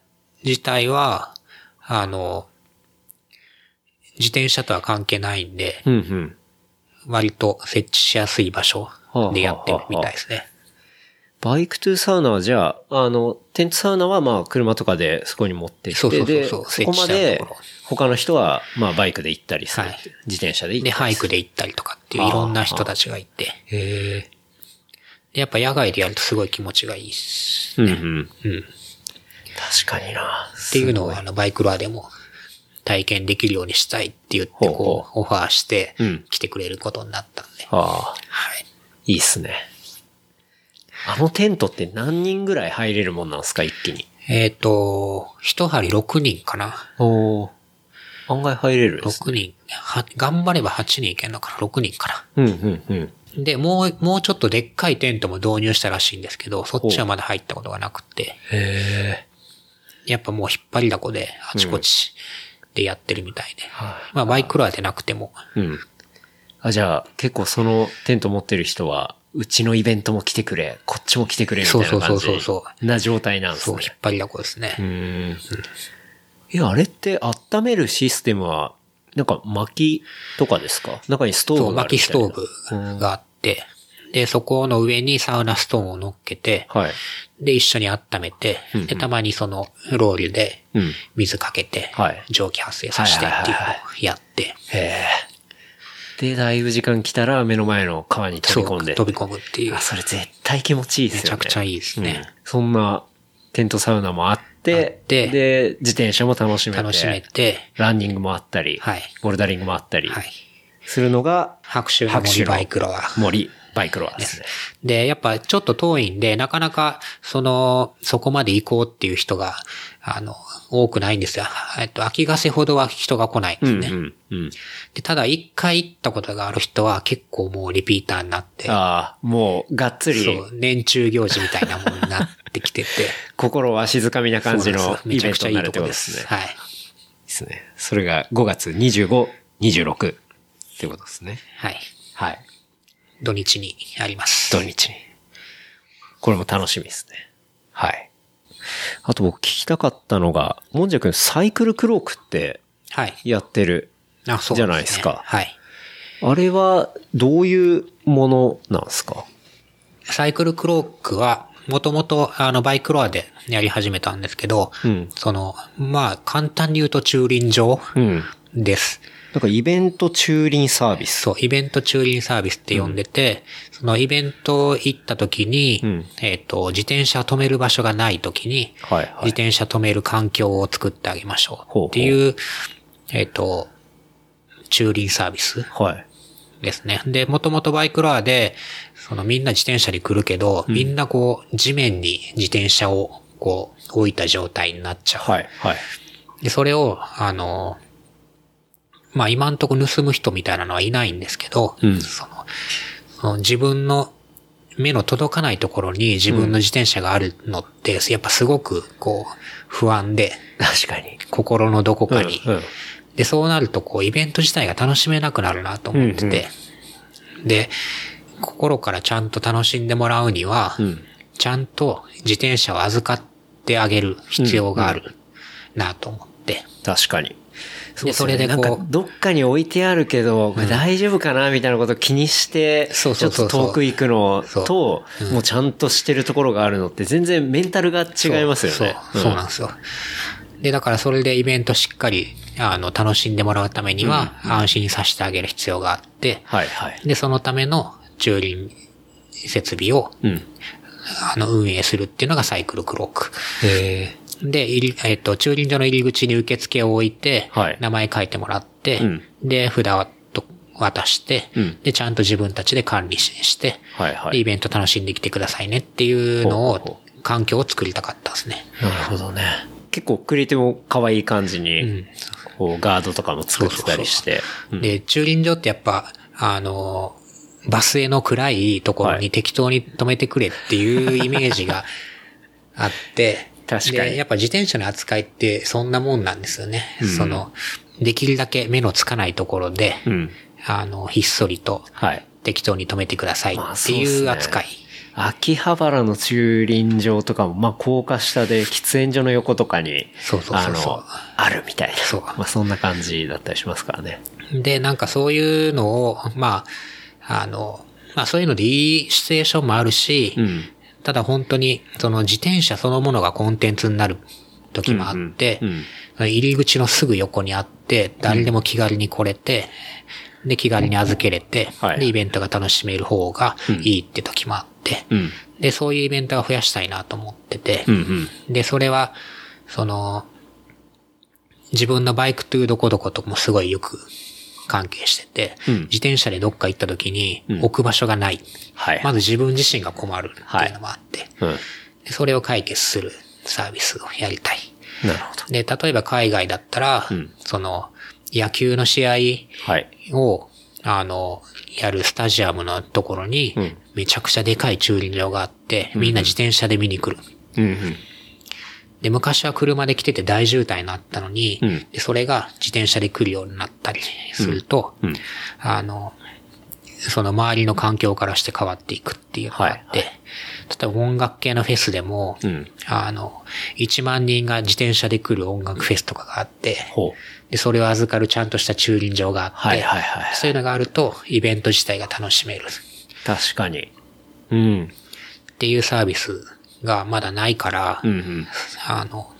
自体は、あの、自転車とは関係ないんで、うんうん。割と設置しやすい場所でやってるみたいですね。バイクトゥーサウナはじゃあ、あの、テントサウナはまあ車とかでそこに持って行って、そうそうそうで、そうそこまで他の人はまあバイクで行ったりする。はい自転車で行ったで、りする。ハイクで行ったりとかっていういろんな人たちがいて、へやっぱ野外でやるとすごい気持ちがいいし、うんうん。うん。っ確かにな。ていうのをあのバイクロアでも体験できるようにしたいって言ってこう、オファーしてうん来てくれることになったんで。ああ、はい。いいっすね。あのテントって何人ぐらい入れるもんなんですか、一気に？えっ、と、一針6人かな。お案外入れるんですね。6人。は頑張れば8人いけんのかな ?6 人かうんうんうん。な。で、もう、もうちょっとでっかいテントも導入したらしいんですけど、そっちはまだ入ったことがなくて、へえ。やっぱもう引っ張りだこであちこちでやってるみたいで。はいまあバイクロアでなくても、うん。あ、じゃあ、結構そのテント持ってる人は、うちのイベントも来てくれ、こっちも来てくれ、みたいな感じそうそうそうそうな状態なんですそう、ね引。っ張りだこですね。うーん。え、あれって温めるシステムは、なんか薪とかですか？中にストーそう、ブがあるみ薪たいなストーブがあって、で、そこの上にサウナストーンを乗っけて、はい。で、一緒に温めて、で、たまにそのロールでうん。水かけてはい、蒸気発生させてっていうのをやって、へえ。で、だいぶ時間来たら目の前の川に飛び込んで。飛び込むっていうあ、。それ絶対気持ちいいですよね。めちゃくちゃいいですねうんそんなテントサウナもあって、あってで、自転車も楽しめて。楽しめて、ランニングもあったり、はいボルダリングもあったり、はい。するのが、白州の森バイクロア。森バイクロアですね。で、やっぱちょっと遠いんで、なかなか、その、そこまで行こうっていう人が、あの、多くないんですよ。えっと、秋ヶ瀬ほどは人が来ないんですね。うん、うん。でただ、一回行ったことがある人は結構もうリピーターになって、ああ、もう、がっつり、そう、年中行事みたいなものになってきてて、心わしづかみな感じのイちゃくちゃいいベントになるっ。てことですね。はい。ですね。それが5月25、26ってことですね。はい。はい。土日にあります。土日に。これも楽しみですね。はい。あと僕聞きたかったのが、もんじゃくんサイクルクロークってはい。やってる。あ、そうじゃないですかはい。あれはどういうものなんですか？サイクルクロークは、もともと、あの、バイクロアでやり始めたんですけど、うんその、まあ、簡単に言うと駐輪場うん。なんかイベント駐輪サービス。そう、イベント駐輪サービスって呼んでて、そのイベント行った時に、うんえっ、と、自転車止める場所がない時に、はいはい自転車止める環境を作ってあげましょほうほううっていう、えっ、と、駐輪サービスはい。ですね。で、もともとバイクロアで、そのみんな自転車で来るけど、みんなこう、地面に自転車をこう、置いた状態になっちゃう。はい。はい。で、それを、あの、まあ今んとこ盗む人みたいなのはいないんですけど、うん。そのその自分の目の届かないところに自分の自転車があるのって、やっぱすごくこう不安で、確かに。心のどこかに。うんうん。で、そうなるとこうイベント自体が楽しめなくなるなと思ってて、で、心からちゃんと楽しんでもらうには、ん。ちゃんと自転車を預かってあげる必要があるなと思って、確かに。でそれでこうなんかどっかに置いてあるけど、大丈夫かなみたいなことを気にして、ちょっと遠く行くのと、もうちゃんとしてるところがあるのって全然メンタルが違いますよね。そう、そうなんですよ。で、だからそれでイベントしっかり、あの、楽しんでもらうためには、安心させてあげる必要があって、はいはい。で、そのための駐輪設備を、うん。あの、運営するっていうのがサイクルクロック。へで、えっ、と、駐輪場の入り口に受付を置いて、はい。名前書いてもらって、うん。で、札をと渡して、うん。で、ちゃんと自分たちで管理しして、はいはい。で、イベント楽しんできてくださいねっていうのを、環境を作りたかったですね。なるほどね。結構クリエイティブも可愛い感じに、ん。こうガードとかも作ってたりして。うん。で、駐輪場ってやっぱ、あの、バスへの暗いところはい。に適当に止めてくれっていうイメージがあって、確かにでやっぱ自転車の扱いってそんなもんなんですよね。その、できるだけ目のつかないところで、うん。あの、ひっそりとはい。適当に止めてくださいまあってそうっすねいう扱い。秋葉原の駐輪場とかも、まあ、高架下で喫煙所の横とかに、そうそうそうそうあの、あるみたいな。そうまあ、そんな感じだったりしますからね。で、なんかそういうのを、まあ、あの、まあそういうのでいいシチュエーションもあるし、うん。ただ本当に、その自転車そのものがコンテンツになる時もあって、うんうん入り口のすぐ横にあって、誰でも気軽に来れて、で、気軽に預けれて、はいで、イベントが楽しめる方がいいって時もあって、うん。で、そういうイベントが増やしたいなと思ってて、うんうん。で、それは、その、自分のバイクトゥーどこどこともすごいよく関係してて、うん自転車でどっか行った時にうん置く場所がない。はい。まず自分自身が困るっていうのもあって、うん。でそれを解決するサービスをやりたい。なるほど。で、例えば海外だったら、うんその、野球の試合はい。を、あの、やるスタジアムのところにうん、めちゃくちゃでかい駐輪場があって、みんな自転車で見に来る。うんうん。で、昔は車で来てて大渋滞になったのに、うん。でそれが自転車で来るようになったりすると、うん。うん。あの、その周りの環境からして変わっていくっていうのがあって、はい例えば音楽系のフェスでも、うん。あの、1万人が自転車で来る音楽フェスとかがあって。で、それを預かるちゃんとした駐輪場があって、はいはいはい。そういうのがあると、イベント自体が楽しめる。確かに。うん。っていうサービスがまだないから、うんうん。あの、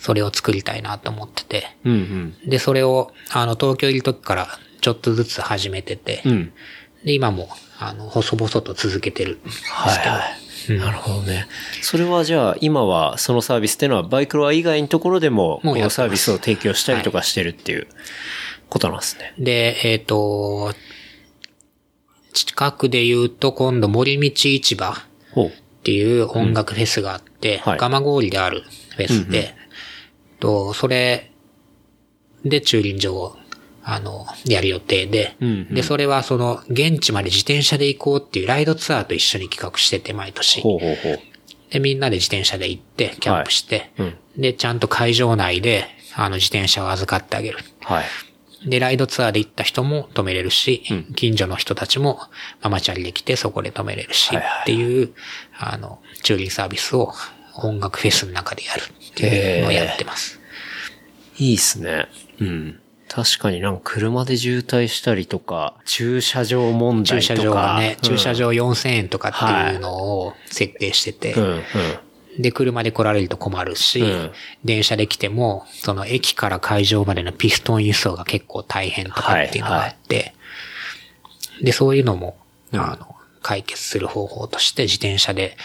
それを作りたいなと思ってて、うんうん。で、それを、あの、東京いる時からちょっとずつ始めてて、うん。で、今も、あの、細々と続けてるんですけど、はいはい。なるほどね。それはじゃあ、今はそのサービスっていうのはバイクロア以外のところでも、こうサービスを提供したりとかしてるっていうことなんですね。で、えっ、と、近くで言うと今度森道市場っ。ていう音楽フェスがあって、はい蒲郡であるフェスで、と、それで駐輪場を、あの、やる予定で、うんうんで、それはその、現地まで自転車で行こうっていうライドツアーと一緒に企画してて、毎年。ほうほうほう。で、みんなで自転車で行って、キャンプして、はいうんで、ちゃんと会場内で、あの、自転車を預かってあげる。はい。で、ライドツアーで行った人も止めれるし、近所の人たちもママチャリで来てそこで止めれるし、っていう、あの、駐輪サービスを音楽フェスの中でやるっていうのをやってます。いいっすね。うん。確かになんか車で渋滞したりとか、駐車場問題とか。駐車場がね、うん駐車場4000円とかっていうのを設定してて、うん、うん。で、車で来られると困るし、うん電車で来ても、その駅から会場までのピストン輸送が結構大変とかっていうのがあって、で、そういうのも、あの、解決する方法として自転車で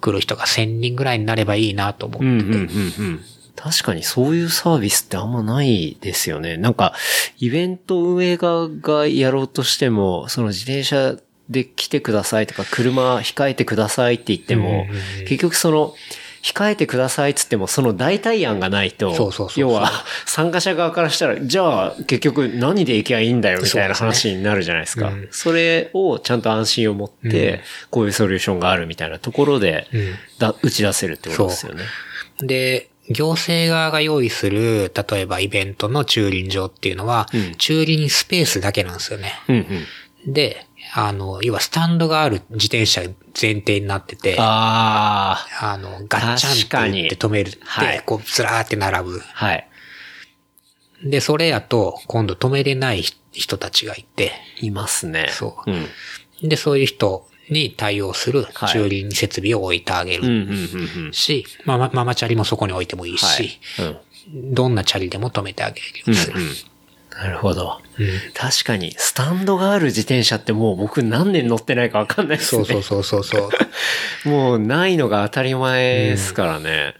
来る人が1000人ぐらいになればいいなと思ってて、うんうんうんうん。確かにそういうサービスってあんまないですよね。なんか、イベント運営側がやろうとしても、その自転車で来てくださいとか、車控えてくださいって言っても、結局その、控えてくださいって言っても、その代替案がないと、そうそうそうそう要は、参加者側からしたら、じゃあ、結局何で行きゃいいんだよ、みたいな話になるじゃないですか。うんそれをちゃんと安心を持って、こういうソリューションがあるみたいなところで、んだ打ち出せるってことですよね。で、行政側が用意する、例えばイベントの駐輪場っていうのは、うん駐輪スペースだけなんですよね。うんうん。で、あの、要はスタンドがある自転車前提になってて、ああ、あの、ガッチャンって言って止めるって、はいこう、ずらーって並ぶ。はい。で、それやと、今度止めれない人たちがいて、いますね。そううん。で、そういう人に対応するはい駐輪設備を置いてあげうん、うん、るうん、うん。し、ママチャリもそこに置いてもいいし、はい。どんなチャリでも止めてあげるようにする。うん。なるほど。うん確かに、スタンドがある自転車ってもう僕何年乗ってないかわかんないですね。そうそうそうそうそう。もうないのが当たり前ですからね。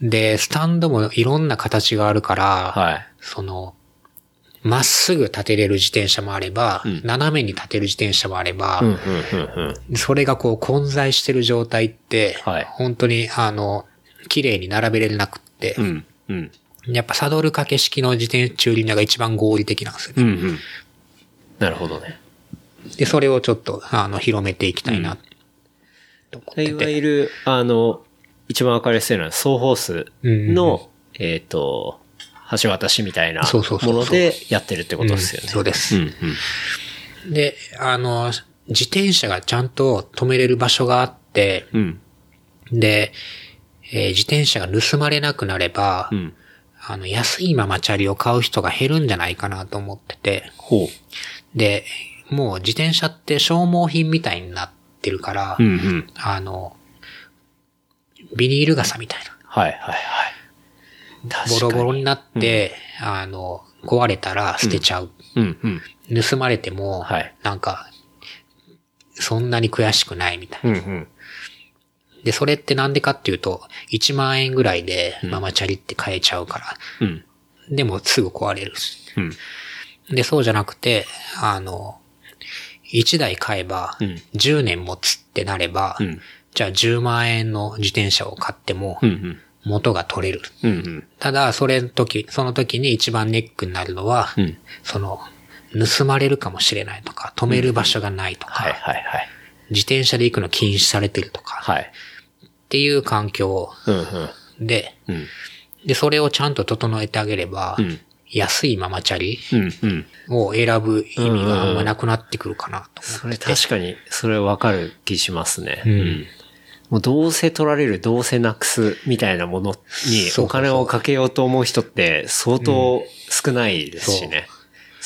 うん。で、スタンドもいろんな形があるから、はい。その、まっすぐ立てれる自転車もあれば、斜めに立てる自転車もあれば、うん、うん、うん、うん。それがこう混在してる状態って、はい本当にあの、綺麗に並べれなくって、うん、うん。やっぱサドル掛け式の自転駐輪車が一番合理的なんですよね。うん、うん。なるほどね。で、それをちょっと、あの、広めていきたいな、と思っていわて。ゆる、あの、一番わかりやすいのは、双方数の、えっ、と、橋渡しみたいなものでやってるってことですよね。うんそうですうんうん。で、あの、自転車がちゃんと止めれる場所があって、うん。で、えー自転車が盗まれなくなれば、うん。あの、安いママチャリを買う人が減るんじゃないかなと思ってて、ほう。で、もう自転車って消耗品みたいになってるから、うんうん。あの、ビニール傘みたいな。はいはいはい。ボロボロになって、あの、壊れたら捨てちゃう。うんうん。盗まれても、はいなんか、そんなに悔しくないみたいな。うんうん。で、それってなんでかっていうと、1万円ぐらいでママチャリって買えちゃうから。うん。でもすぐ壊れるし。うん。で、そうじゃなくて、あの、1台買えばうん、10年持つってなれば、うんじゃあ10万円の自転車を買っても。元が取れる。うんうん。ただ、それの時、その時に一番ネックになるのは、うんその、盗まれるかもしれないとか、止める場所がないとか、はいはいはい。自転車で行くの禁止されてるとか、はい。っていう環境うんうん。で、うん。で、それをちゃんと整えてあげれば、うん安いママチャリうんうん。を選ぶ意味があんまなくなってくるかなとそれ思ってて。確かに、それわかる気しますね。うんもうどうせ取られる、どうせなくすみたいなものにそうそうそうお金をかけようと思う人って相当少ないですしね。そ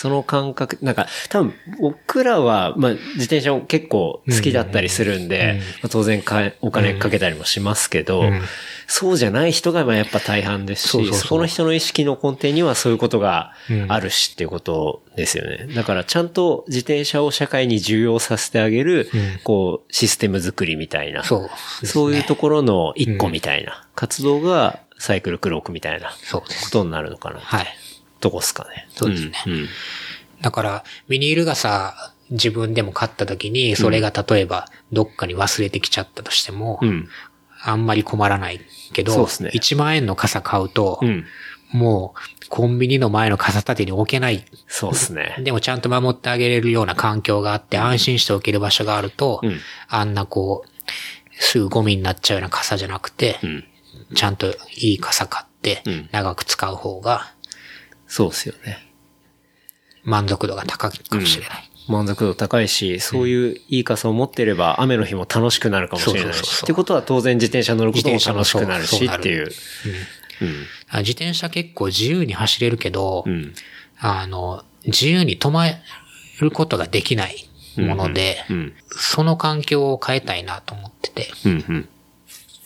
の感覚、なんか、多分、僕らは、まあ、自転車も結構好きだったりするんで、まあ当然かお金かけたりもしますけど、うん。そうじゃない人がまあやっぱ大半ですし、そこの人の意識の根底にはそういうことがあるしっていうことですよね。だからちゃんと自転車を社会に重要させてあげる、うん。こう、システム作りみたいな、そう。そういうところの一個みたいな活動がサイクルクロークみたいなことになるのかな。はい。とこっすかね。そうですねうん。うんだから、ビニール傘自分でも買った時に、それが例えばどっかに忘れてきちゃったとしても、うん。あんまり困らないけど、ね1万円の傘買うと、うん。もうコンビニの前の傘立てに置けない。そうっすね。でもちゃんと守ってあげれるような環境があって、安心して置ける場所があると、うんあんなこう、すぐゴミになっちゃうような傘じゃなくて、うん。ちゃんといい傘買ってうん、長く使う方が、そうっすよね。満足度が高いかもしれない。満足度高いし、そういういい傘を持ってれば雨の日も楽しくなるかもしれないし。そうそうそうそうってことは当然自転車乗ることも楽しくなるしっていう。あ自転車結構自由に走れるけど、うん。うん。あの、自由に止まることができないもので、うん。その環境を変えたいなと思ってて。うん。うん。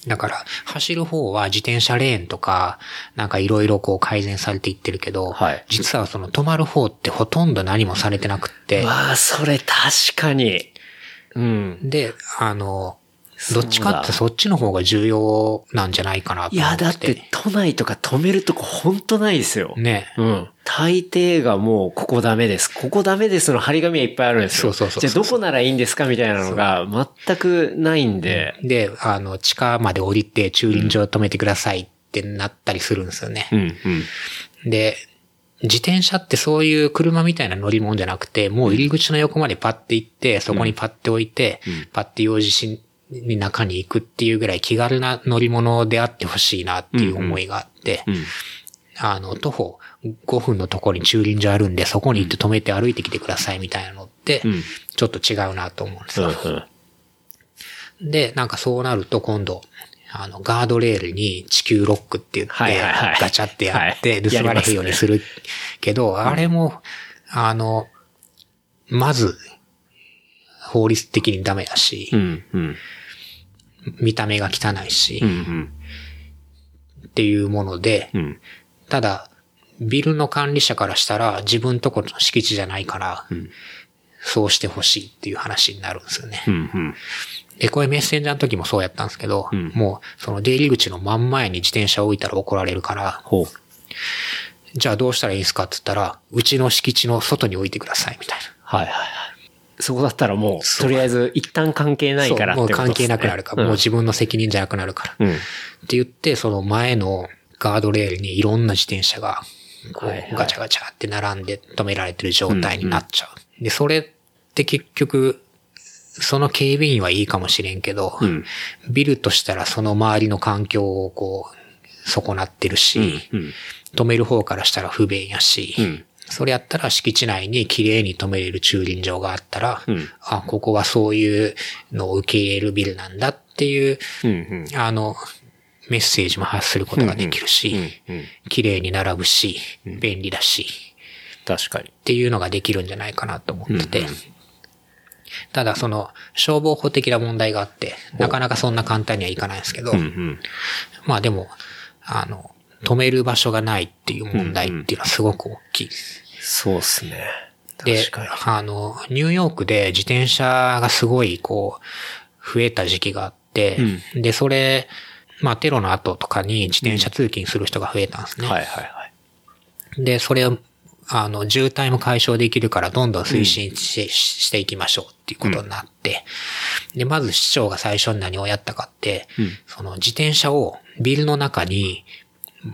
だから、走る方は自転車レーンとか、なんかいろいろこう改善されていってるけど、はい実はその止まる方ってほとんど何もされてなくって、わあ、それ確かに。うん。で、あの、どっちかってそっちの方が重要なんじゃないかなといや、思って。だって都内とか止めるとこほんとないですよ。ね。うん。大抵がもう、ここダメです。ここダメですの張り紙はいっぱいあるんですよ。そうそうそうじゃあどこならいいんですかみたいなのが全くないんで。で、あの、地下まで降りて駐輪場止めてくださいってなったりするんですよね。うん、うん。で、自転車ってそういう車みたいな乗り物じゃなくて、もう入り口の横までパッて行って、そこにパッて置いて、パッて用事しに中に行くっていうぐらい気軽な乗り物であってほしいなっていう思いがあって、うん。あの、徒歩5分のところに駐輪場あるんで、そこに行って止めて歩いてきてくださいみたいなのって、んちょっと違うなと思うんですうん、よ。うん。で、なんかそうなると今度、あの、ガードレールに地球ロックって言って、ガチャってやっはて、い盗まれへんようにするけど、あれも、あの、まず、法律的にダメだし、うん、うん。見た目が汚いし、うん、うん。っていうもので、うん。ただ、ビルの管理者からしたら自分とこの敷地じゃないから、そうしてほしいっていう話になるんですよね。うん、うん。で、これメッセンジャーの時もそうやったんですけど、んもう、その出入り口の真ん前に自転車を置いたら怒られるから。じゃあどうしたらいいですかって言ったら、うちの敷地の外に置いてくださいみたいな。はいはいはい。そこだったらもう、とりあえず一旦関係ないからってことですね関係なくなるから、もう自分の責任じゃなくなるから。うん。って言って、その前のガードレールにいろんな自転車が、こうガチャガチャって並んで止められてる状態になっちゃう。で、それって結局、その警備員はいいかもしれんけど、んビルとしたらその周りの環境をこう、損なってるし、うん。止める方からしたら不便やし、うんそれやったら敷地内に綺麗に止めれる駐輪場があったら、んあ、ここはそういうのを受け入れるビルなんだっていう、うん、うん。あの、メッセージも発することができるし、うん。綺麗に並ぶし、便利だし、確かに。っていうのができるんじゃないかなと思ってて。ただその消防法的な問題があって、なかなかそんな簡単にはいかないんですけど、うん、うん。まあでも、あの、止める場所がないっていう問題っていうのはすごく大きい。そうっすね。で確かに。、あの、ニューヨークで自転車がすごいこう、増えた時期があって、で、それ、まあテロの後とかに自転車通勤する人が増えたんですね。はいはいはい。で、それを、あの、渋滞も解消できるからどんどん推進し,、していきましょうっていうことになって、で、まず市長が最初に何をやったかって、その自転車をビルの中に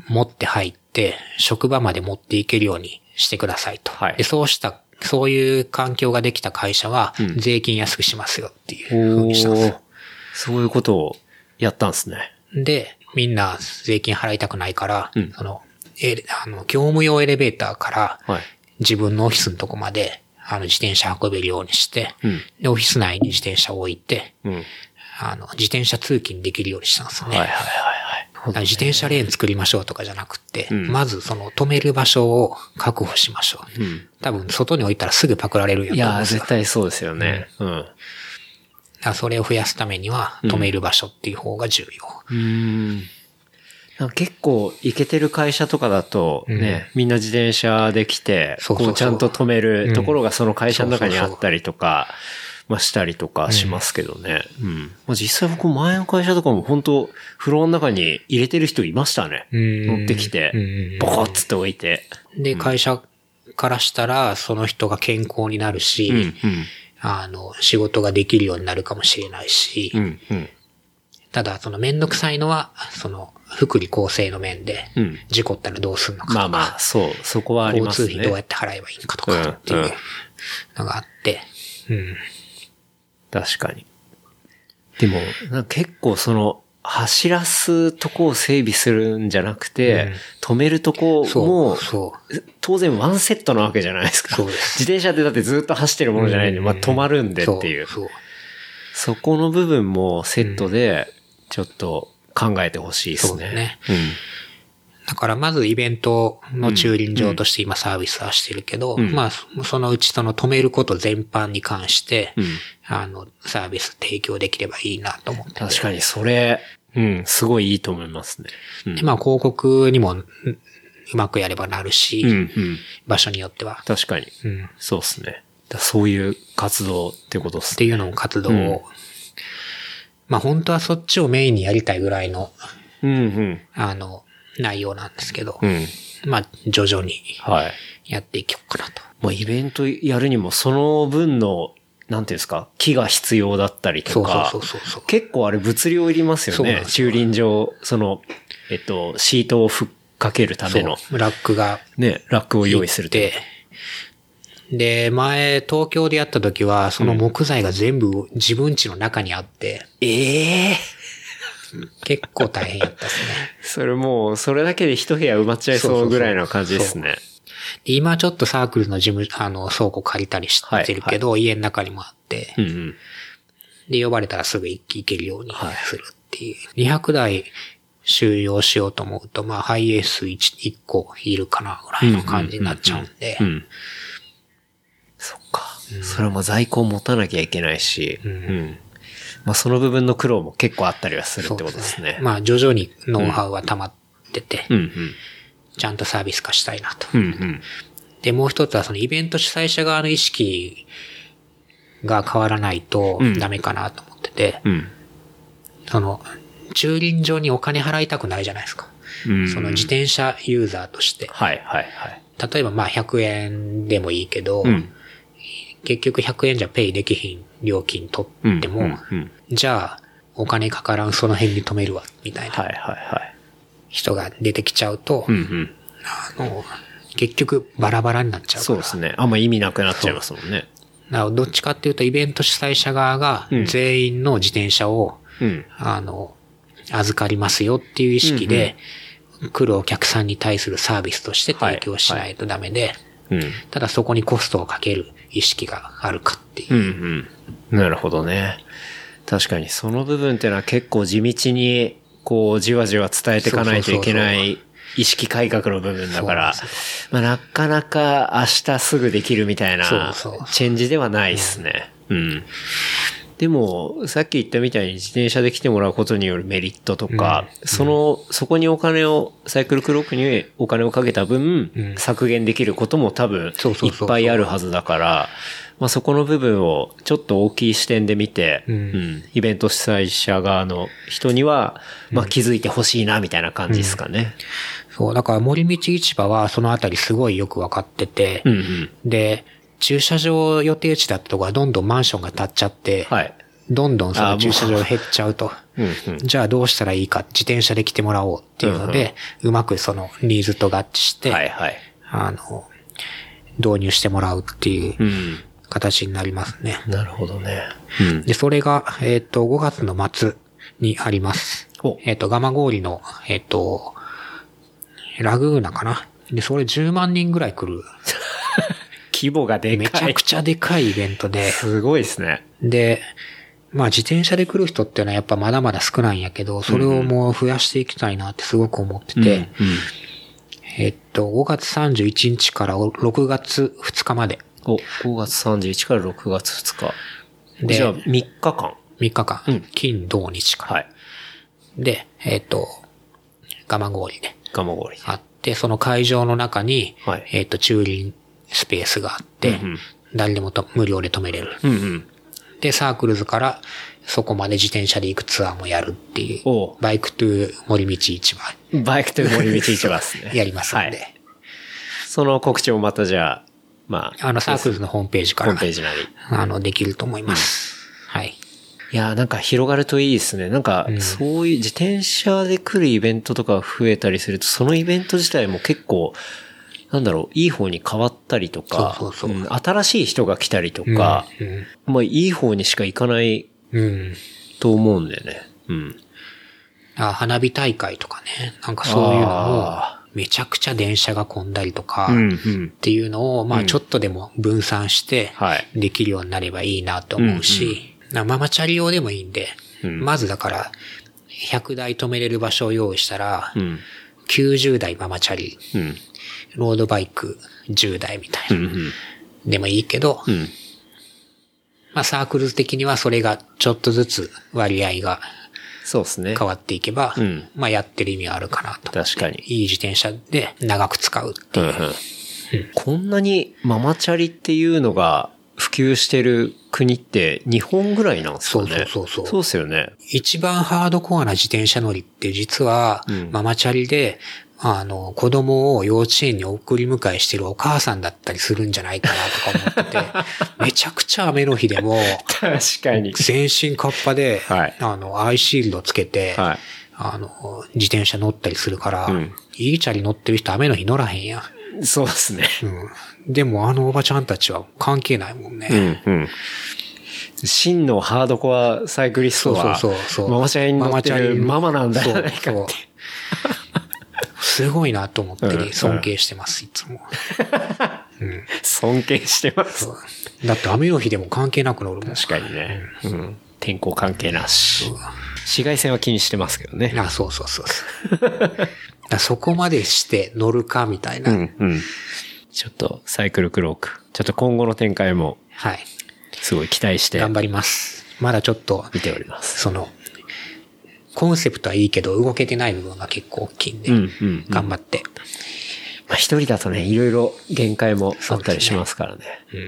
持って入って、職場まで持っていけるようにしてくださいと。はいで、そうした、そういう環境ができた会社は、税金安くしますよっていう風にしたんですよ。そういうことをやったんですね。で、みんな税金払いたくないから、その、え、あの、業務用エレベーターから、はい。自分のオフィスのとこまで、あの、自転車運べるようにして、うんで、オフィス内に自転車を置いて、うん。はいあの、自転車通勤できるようにしたんですよね。はいはいはい。自転車レーン作りましょうとかじゃなくって、んまずその止める場所を確保しましょう。うん。多分外に置いたらすぐパクられるんやいや。絶対そうですよね。うん。だそれを増やすためには止める場所っていう方が重要。うん。なんか結構、イケてる会社とかだと、ね、みんな自転車で来て、そうそうそうこうちゃんと止めるところがその会社の中にあったりとか、まあしたりとかしますけどね。うん。まあ実際僕前の会社とかも本当フロアの中に入れてる人いましたね。ん乗ってきてうん、ボコッつって置いて。で、会社からしたらその人が健康になるし、うん、うん。あの、仕事ができるようになるかもしれないし、うん、うん。ただ、そのめんどくさいのは、その、福利厚生の面でうん、事故ったらどうすんのかとか、まあまあ、そう、そこはあり交ますね。通費どうやって払えばいいのかとかっていうのがあって、うん。確かに。でも、結構その、走らすとこを整備するんじゃなくて、止めるとこそも。当然ワンセットなわけじゃないですか。そうです自転車ってだってずっと走ってるものじゃないんで、まあ止まるんでっていう。そう。そこの部分もセットで、ちょっと考えてほしいですね。そうだねうん。だからまずイベントの駐輪場として今サービスはしてるけど、んまあそのうちその止めること全般に関して、うんあの、サービス提供できればいいなと思ってて。確かにそれ、うん、すごいいいと思いますね。うんで、まあ広告にもんうまくやればなるし、うん、うん。場所によっては。確かに。うん。っそうですね。だそういう活動ってことですね。ていうのも活動を、まあ本当はそっちをメインにやりたいぐらいの、うん、うん。あの、内容なんですけど、うん。まあ徐々にはい。やっていこうかなと。まあ、イベントやるにも、その分の、なんていうんですか、木が必要だったりとか、そうそうそうそう結構あれ物量いりますよね。駐輪場、その、えっと、シートをふっかけるための、ラックがね、ラックを用意すると。で、で、前、東京でやった時は、その木材が全部自分家の中にあって、ええ結構大変やったですね。それもう、それだけで一部屋埋まっちゃいそうぐらいな感じですね。で今ちょっとサークルの事務、あの、倉庫借りたりしてるけど、家の中にもあって、うんうん。で、呼ばれたらすぐ行行けるようにはいするっていう。200台収容しようと思うと、まあ、ハイエース 1, 1個いるかな、ぐらいの感じになっちゃうんでう、ん。そっか。それはもう在庫を持たなきゃいけないし、うん。まあその部分の苦労も結構あったりはするってことですね。まあ、徐々にノウハウは溜まってて、うんうん。ちゃんとサービス化したいなと。うんうん。で、もう一つはそのイベント主催者側の意識が変わらないとうんダメかなと思ってて、うん。その、駐輪場にお金払いたくないじゃないですか。うんその自転車ユーザーとして。はいはいはい。例えばまあ100円でもいいけど、うん。結局100円じゃペイできひん料金取っても、うんうんうんじゃあお金かからんその辺に止めるわ、みたいなはいはいはい。人が出てきちゃうと、うんうん。あの、結局バラバラになっちゃうから。そうですね。あんま意味なくなっちゃいますもんね。だからどっちかっていうとイベント主催者側がうん全員の自転車を、うん。あの、預かりますよっていう意識で、来るお客さんに対するサービスとして提供しないとダメで、うん。ただそこにコストをかける意識があるかっていう。うんうん。なるほどね。確かにその部分っていうのは結構地道に、こう、じわじわ伝えていかないといけない意識改革の部分だからまあなかなか明日すぐできるみたいなチェンジではないですね。うん。でも、さっき言ったみたいに自転車で来てもらうことによるメリットとか、その、そこにお金を、サイクルクロックにお金をかけた分、うん。削減できることも多分いっぱいあるはずだから、まあそこの部分をちょっと大きい視点で見て、うん。うん。イベント主催者側の人には、まあ気づいてほしいな、みたいな感じですかね。そう、だから森道市場はそのあたりすごいよくわかってて、うんうん。で、駐車場予定地だったとこはどんどんマンションが建っちゃって、はい。どんどんその駐車場減っちゃうと。うんうん。じゃあどうしたらいいか、自転車で来てもらおうっていうので、うまくそのニーズと合致して、はいはい。あの、導入してもらうっていううん。形になりますね。なるほどね。うん。で、それが、えっ、と、5月の末にありますお。えっ、と、ガマ氷の、えっ、と、ラグーナかな。で、それ10万人ぐらい来る。規模がでかい。めちゃくちゃでかいイベントで、すごいですね。で、まあ自転車で来る人っていうのはやっぱまだまだ少ないんやけど、それをもう増やしていきたいなってすごく思ってて、えっと、5月31日から6月2日まで、お、5月31から6月2日。でじゃあ3日間。3日間、うん金土日から。はい。で、えっと、ガマ氷でガマゴリ。あって、その会場の中に、はいえっと、駐輪スペースがあって、うんうん誰でもと無料で止めれる。うんうん。で、サークルズからそこまで自転車で行くツアーもやるっていうバイクトゥー森道市場バイクトゥー森道市場ですね。やりますんで、はい。その告知もまたじゃあ、まあ、あの、サークルズのホームページかホーら、ムページなり。あの、できると思います。はい。いやー、なんか広がるといいですね。なんか、そういう自転車で来るイベントとか増えたりすると、そのイベント自体も結構、なんだろう、いい方に変わったりとか、そうそうそうん新しい人が来たりとか、うん。まあいい方にしか行かないうん。と思うんだよね。うん。あ花火大会とかね、なんかそういうのもあ、めちゃくちゃ電車が混んだりとか、うんうんっていうのを、まあちょっとでも分散してはい、できるようになればいいなと思うし、なママチャリ用でもいいんで、うんまずだから、100台止めれる場所を用意したら、うん。90台ママチャリ、うん。ロードバイク10台みたいな。うんうん。でもいいけど、うん。まあサークル的にはそれがちょっとずつ割合がそうですね。変わっていけば、うんまあやってる意味はあるかなと。確かに。いい自転車で長く使うっていう。うんうん。こんなにママチャリっていうのが普及してる国って日本ぐらいなんですかね。そうそうそうそうそうっすよね。一番ハードコアな自転車乗りって実は、ママチャリで、あの、子供を幼稚園に送り迎えしてるお母さんだったりするんじゃないかなとか思ってて、めちゃくちゃ雨の日でも、確かに。全身カッパで、はいあの、アイシールドつけて、はいあの、自転車乗ったりするから、んいいチャリ乗ってる人雨の日乗らへんやん。そうですね。うん。でもあのおばちゃんたちは関係ないもんね。うんうん。真のハードコアサイクリストは、そうそうそうそうママチャリに乗ってるママなんだそうじゃないかそう って。すごいなと思ってうんね、尊敬してます、いつも。尊敬してます。だって雨の日でも関係なく乗るもん。確かにね。うん。天候関係なし。紫外線は気にしてますけどね。あ、そうそうそうそそこまでして乗るかみたいな。うんうん。ちょっとサイクルクローク。ちょっと今後の展開もはい。すごい期待して頑張ります。まだちょっと、見ております。その、コンセプトはいいけど動けてない部分が結構大きいんで、うんうんうん頑張って。まあ一人だとね、いろいろ限界もあったりしますからね。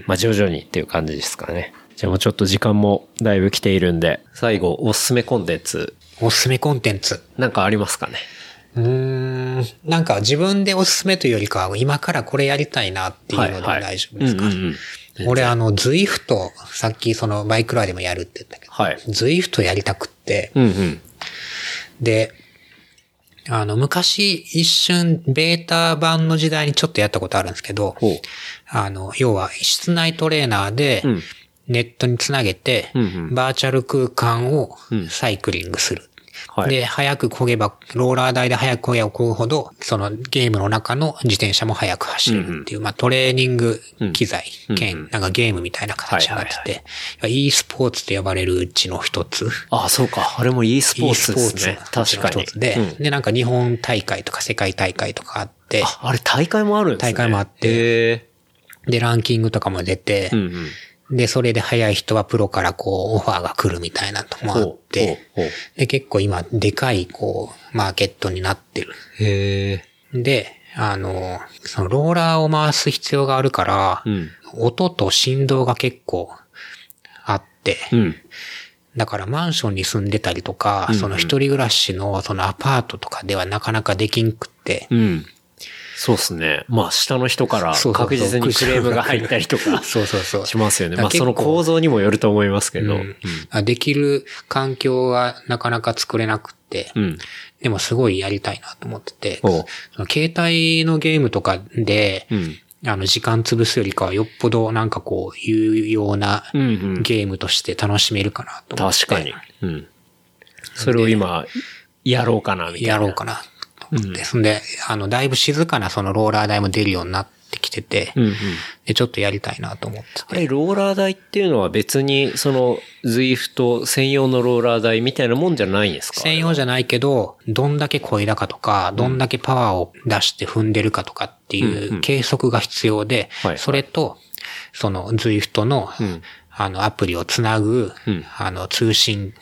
まあ徐々にっていう感じですかね。じゃあもうちょっと時間もだいぶ来ているんで、最後おすすめコンテンツおすすめコンテンツ。なんかありますかね？うーん、なんか自分でおすすめというよりかは、今からこれやりたいなっていうのでも大丈夫ですか？俺あの、ズイフト、さっきそのバイクラーでもやるって言ったけど、はい。ズイフトやりたくって、うんうん。で、あの、昔一瞬ベータ版の時代にちょっとやったことあるんですけどあの、要は室内トレーナーでうん、ネットにつなげてバーチャル空間をうん。サイクリングする。はいで、早く漕げば、ローラー台で早く漕げば漕ぐほど、そのゲームの中の自転車も早く走れるっていう、まあトレーニング機材兼、なんかゲームみたいな形になってて、e スポーツと呼ばれるうちの一つ。あ、そうか。あれも e スポー e ツスポーツですね。確かにの一つ。で、うんで、なんか日本大会とか世界大会とかあって、あ、あれ大会もあるんですね。大会もあって。で、ランキングとかも出てう、んうん。で、それで早い人はプロからこう、オファーが来るみたいなのもあって、で、結構今、でかい、こう、マーケットになってる。うへえ。で、あの、そのローラーを回す必要があるから、うん。音と振動が結構あって、うん。だからマンションに住んでたりとか、その一人暮らしのそのアパートとかではなかなかできんくって、うん。そうっすね。まあ、下の人から確実にクレームが入ったりとか そうそうそう。しますよね。まあ、その構造にもよると思いますけど。うんあできる環境がなかなか作れなくって、うん。でもすごいやりたいなと思ってて、携帯のゲームとかで、うん。あの、時間潰すよりかはよっぽどなんかこう、有用なうんうんゲームとして楽しめるかなと思って。確かに。うん。それを今、やろうかな、みたいな。やろうかなと思って。そんで、あの、だいぶ静かなそのローラー台も出るようになってきてて、うんうん。で、ちょっとやりたいなと思ってて。あれ、ローラー台っていうのは別に、その、ズイフト専用のローラー台みたいなもんじゃないんですか？専用じゃないけど、どんだけ声だかとか、どんだけパワーを出して踏んでるかとかっていう計測が必要ではい、それと、その Zwift の、あの、アプリをつなぐ、あの、通信はい。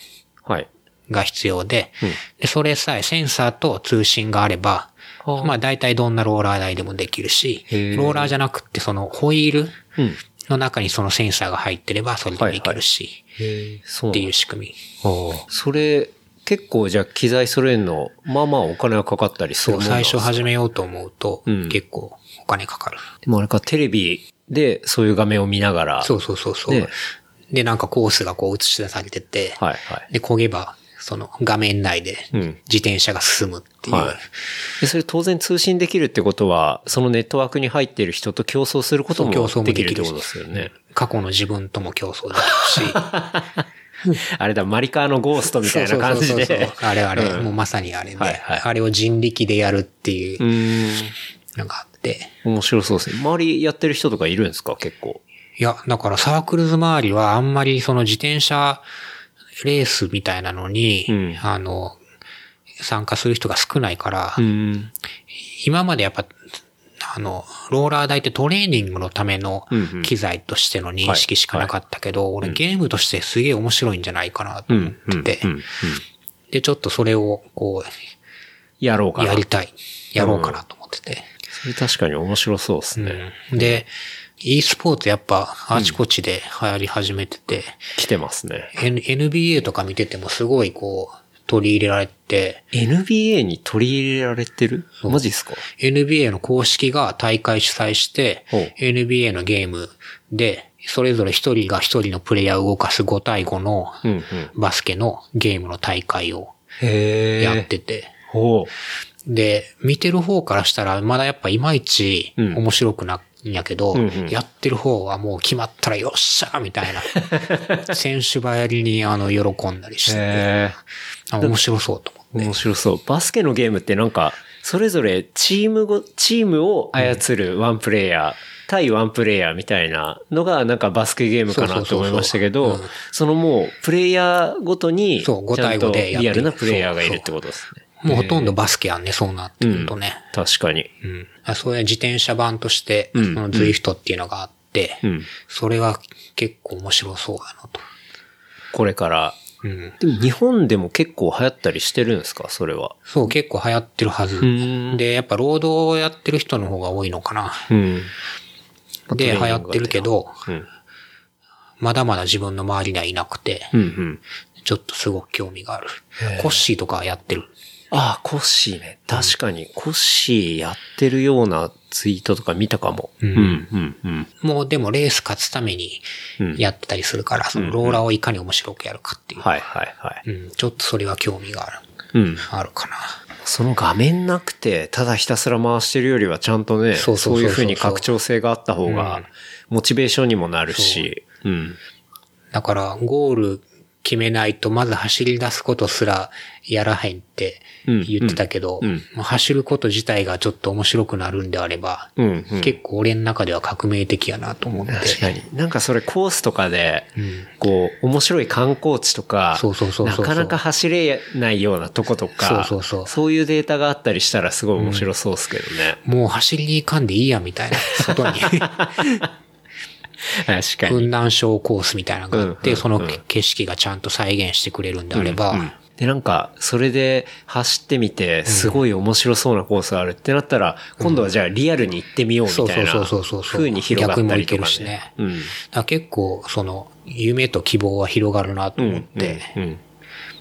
が必要で、でそれさえセンサーと通信があれば、はあまあ大体どんなローラー台でもできるし、ローラーじゃなくってそのホイールうん。の中にそのセンサーが入ってればそれでもいけるし、っていう仕組み。それ、結構じゃあ機材揃えるの、まあまあお金がかかったりするそう、最初始めようと思うと、うん結構お金かかる。でもあれか、テレビでそういう画面を見ながら。そうそうそうそう。ねで、なんかコースがこう映し出されてて、はいはい。で、焦げば、その画面内でうん自転車が進むっていう。はい。で、それ当然通信できるってことは、そのネットワークに入っている人と競争することも競争もでできるしきるってことですよね。過去の自分とも競争できるし、あれだ、マリカーのゴーストみたいな感じそうそうそうでそう。あれあれ、うんもうまさにあれで、はいはいあれを人力でやるっていううーん。のがあって。面白そうですね。周りやってる人とかいるんですか？結構。いや、だからサークルズ周りはあんまりその自転車レースみたいなのに、うん。あの、参加する人が少ないから、ん。今までやっぱ、あの、ローラー台ってトレーニングのための機材としての認識しかなかったけど、俺ゲームとしてすげえ面白いんじゃないかなと思って。て、で、ちょっとそれをこう、やろうかな。やりたい、やろうかなと思ってて。それ確かに面白そうですね。うん。で、e スポーツやっぱあちこちで流行り始めてて、来てますね。N- NBA とか見ててもすごいこう、取り入れられて、NBA に取り入れられてる？マジっすか？NBA の公式が大会主催して NBA のゲームで、それぞれ一人が一人のプレイヤーを動かす5対5のうんうん。バスケのゲームの大会をへやってて、ほで、見てる方からしたらまだやっぱいまいちうん。面白くないんやけど、うんうん。やってる方はもう決まったらよっしゃーみたいな、選手ばやりにあの喜んだりして、へあ面白そうと思って。面白そう。バスケのゲームってなんか、それぞれチームご、チームを操るワンプレイヤー、対ワンプレイヤーみたいなのがなんかバスケゲームかなと思いましたけどそのもうプレイヤーごとに、そう5対5ちゃんとでリアルなプレイヤーがいるってことですね。もうほとんどバスケやんね、そうなってくるとね。確かに。うん。あそういう自転車版として、うんそのズイフトっていうのがあって、うん。それは結構面白そうだなと。これから。うん。でも日本でも結構流行ったりしてるんですか？それは。そう、結構流行ってるはず。んで、やっぱ労働をやってる人の方が多いのかな。うん。で、流行ってるけど、うん。まだまだ自分の周りにはいなくて、うんうん。ちょっとすごく興味がある。コッシーとかはやってる。ああ、コッシーね。確かに、コッシーやってるようなツイートとか見たかも。うんうん、うん、うん。もうでもレース勝つためにうんやってたりするから、そのローラーをいかに面白くやるかっていう。はい、はい、はい。うん、ちょっとそれは興味がある。うん。あるかな。その画面なくて、ただひたすら回してるよりはちゃんとね、そうそうそうそうそういう風に拡張性があった方うんが、モチベーションにもなるし、うん。だから、ゴール決めないと、まず走り出すことすらやらへんって言ってたけど、うんうんまあ走ること自体がちょっと面白くなるんであれば、うん、うん。結構俺の中では革命的やなと思って。確かに。なんかそれコースとかで、うんこう、面白い観光地とか、なかなか走れないようなとことか、そうそうそうそういうデータがあったりしたらすごい面白そうですけどね。もう走りに行かんでいいや、みたいな。外に。確か雲に。南省コースみたいなのがあって、うんその景色がちゃんと再現してくれるんであれば、うんで、なんか、それで走ってみて、すごい面白そうなコースあるってなったら、今度はじゃあリアルに行ってみようみたいな、そうそうそうそうそう風に広がったりとか、ね。逆もいけるしねうん。結構、その、夢と希望は広がるなと思って、うんうん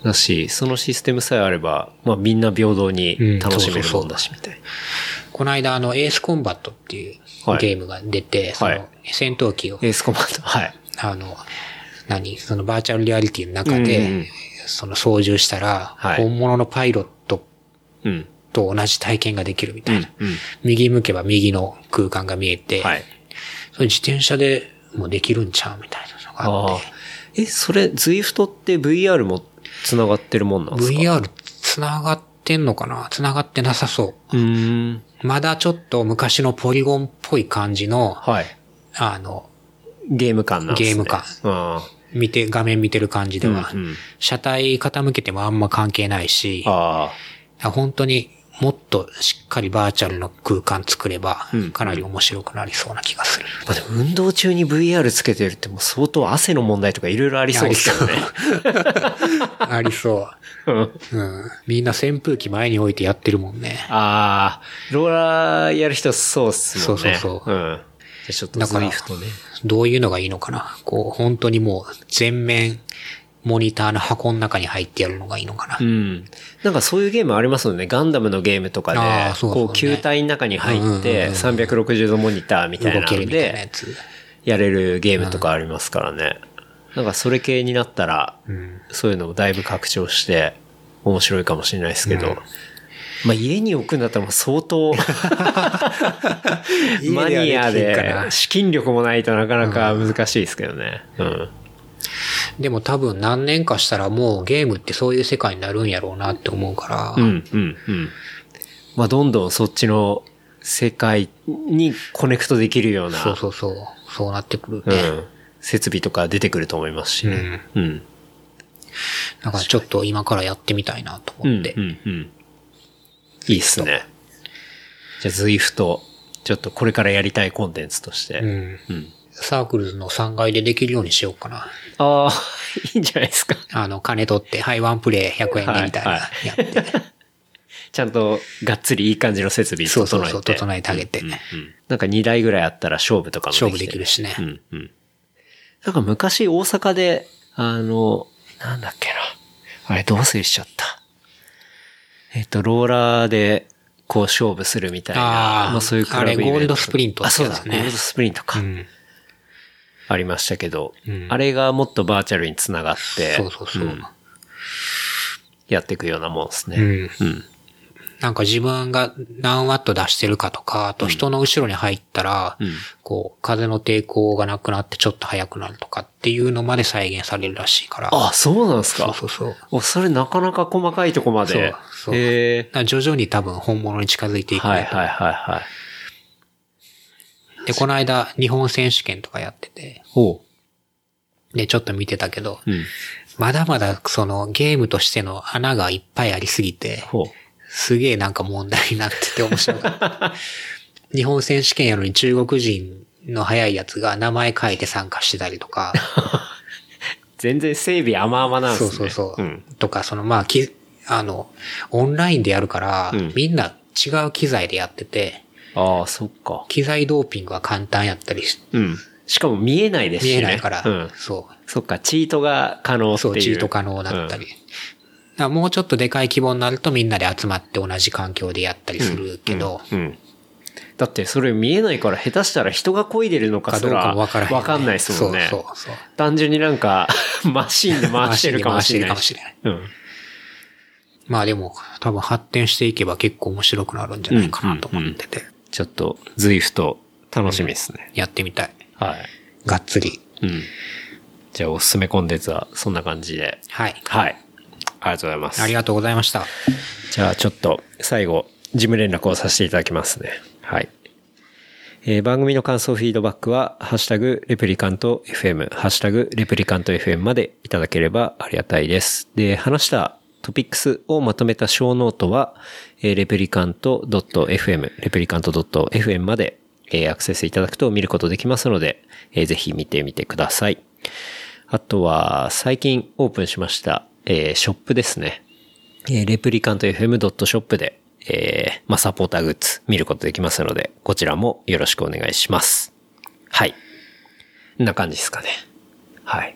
だし、そのシステムさえあれば、まあみんな平等に楽しめるもんだし、みたいな。この間、あの、エースコンバットっていうはいゲームが出て、そはいの、戦闘機を、エースコマンド、はい。あの、何？そのバーチャルリアリティの中でん、その操縦したら、はい本物のパイロットうん。と同じ体験ができるみたいな。右向けば右の空間が見えて、はい。それ自転車でもできるんちゃうみたいなのがあって、。え、それ、Zwift って VR も繋がってるもんなんですか？VR 繋がってんのかな？繋がってなさそうーん。う。まだちょっと昔のポリゴンっぽい感じの、はい。あの、ゲーム感なんですね。ゲーム感あ見て、画面見てる感じでは、うんうん車体傾けてもあんま関係ないし、あ。あ本当にもっとしっかりバーチャルの空間作ればうん、かなり面白くなりそうな気がする。あ。まあでも運動中に VR つけてるってもう相当汗の問題とかいろいろありそうですけどね。ありそう。うんうん。みんな扇風機前に置いてやってるもんね。ああ、ローラーやる人そうっすもんね。そうそうそううん。じゃあちょっとだから Zwift ね。どういうのがいいのかなこう、本当にもう全面モニターの箱の中に入ってやるのがいいのかな、うん。なんかそういうゲームありますよね。ガンダムのゲームとかでうねこう球体の中に入っうんうんうんて、うん360度モニターみたいなので、つ。やれるゲームとかありますからね。なんかそれ系になったら、うん。そういうのをだいぶ拡張して、面白いかもしれないですけど、まあ家に置くんだったらもう相当、マニアで資金力もないとなかなか難しいですけどね。うん。でも多分何年かしたらもうゲームってそういう世界になるんやろうなって思うから、うん、うん、うん。まあ、どんどんそっちの世界にコネクトできるような、そうそうそう、そうなってくるね。うん、設備とか出てくると思いますしね。うん。うん。だからちょっと今からやってみたいなとうん、思って。うん、うん。いいっすね。じゃあ、ズイフト、ちょっとこれからやりたいコンテンツとして。うん。うん。サークルズの3階でできるようにしようかな。ああ、いいんじゃないですか。あの、金取って、はい、ワンプレイ100円でみたいな、はいやって。ちゃんとがっつりいい感じの設備整えて。そうそうそう、整えてあげて。うんなんか2台ぐらいあったら勝負とかもできて勝負できるしね。うんうん。なんか昔大阪で、あの、なんだっけな。あれ、ど忘れしちゃった。えっと、ローラーで、こう勝負するみたいな。あーそういうクラブイベントあれゴールドスプリントあ、そうだ、ゴールドスプリントか。うん。ありましたけど、うんあれがもっとバーチャルにつながって、そうそうそう。んやっていくようなもんですね。うん。うん。なんか自分が何ワット出してるかとか、あと人の後ろに入ったら、うんこう、風の抵抗がなくなってちょっと速くなるとかっていうのまで再現されるらしいから。あ、そうなんですか？そうそうそう。それなかなか細かいとこまで。そうそうへえ。ら徐々に多分本物に近づいていく。はいはいはいはい。で、この間日本選手権とかやってて、ほで、ちょっと見てたけど、う。うん。まだまだそのゲームとしての穴がいっぱいありすぎて、ほう。すげえなんか問題になってて面白かった。日本選手権やのに中国人の早いやつが名前変えて参加してたりとか、全然整備甘々なんですね。そうそうそう。ん。とか、そのまあ、き、あの、オンラインでやるから、うんみんな違う機材でやってて、ああ、そっか。機材ドーピングは簡単やったりし、うん。しかも見えないですしね。見えないから、うん。そそっか、チートが可能う、っていう。そう、チート可能だったり。だからもうちょっとでかい規模になるとみんなで集まって同じ環境でやったりするけど、うん。うん。だってそれ見えないから下手したら人が漕いでるのかすらかどうかもわからわかんないですもんね。そうそう。単純になんか、マシンで回してるかもしれない。回してるかもしれない。うん。まあでも、多分発展していけば結構面白くなるんじゃないかなと思ってて、ちょっと、 Zwift、楽しみですね。やってみたい。はい。がっつり。うん。じゃあ、おすすめコンテンツはそんな感じで。はい。はい。ありがとうございます。ありがとうございました。じゃあちょっと最後、事務連絡をさせていただきますね。はい。えー番組の感想フィードバックは、ハッシュタグ Replicant FM、ハッシュタグ Replicant FM までいただければありがたいです。で、話したトピックスをまとめたショーノートは、レプリカント .fm、レプリカント .fm まで、アクセスいただくと見ることできますので、ぜひ見てみてください。あとは、最近オープンしました、ショップですね。レプリカント FM.shop で、サポーターグッズ見ることできますので、こちらもよろしくお願いします。はい。こんな感じですかね。はい。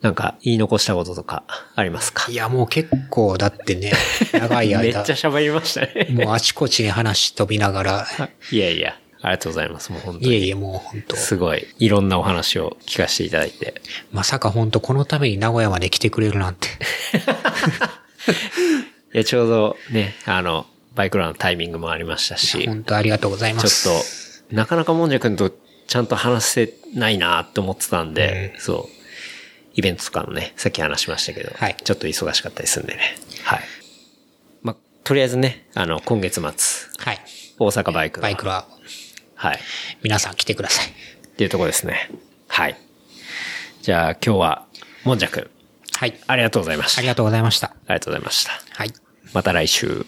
なんか、言い残したこととか、ありますか？いや、もう結構、だってね、長い間 めっちゃ、喋りましたね。もうあちこちに話飛びながら、いやいや、ありがとうございます。もう本当に。いえいえ、もう本当すごい、いろんなお話を聞かせていただいて。まさか本当このために名古屋まで来てくれるなんて。いや、ちょうどね、あの、バイクランのタイミングもありましたし、本当ありがとうございまちょす。っと、なかなかもんじゃくんとちゃんと話せないなって思ってたんで、そう。イベントとかのね、さっき話しましたけど、はいちょっと忙しかったりするんでね。はい。まあ、とりあえずね、あの、今月末、はい。大阪バイクのバイクラ、はい。皆さん来てください。っていうとこですね。はい。じゃあ今日は、もんじゃくん、はい。ありがとうございました。ありがとうございました。ありがとうございました。はい。また来週。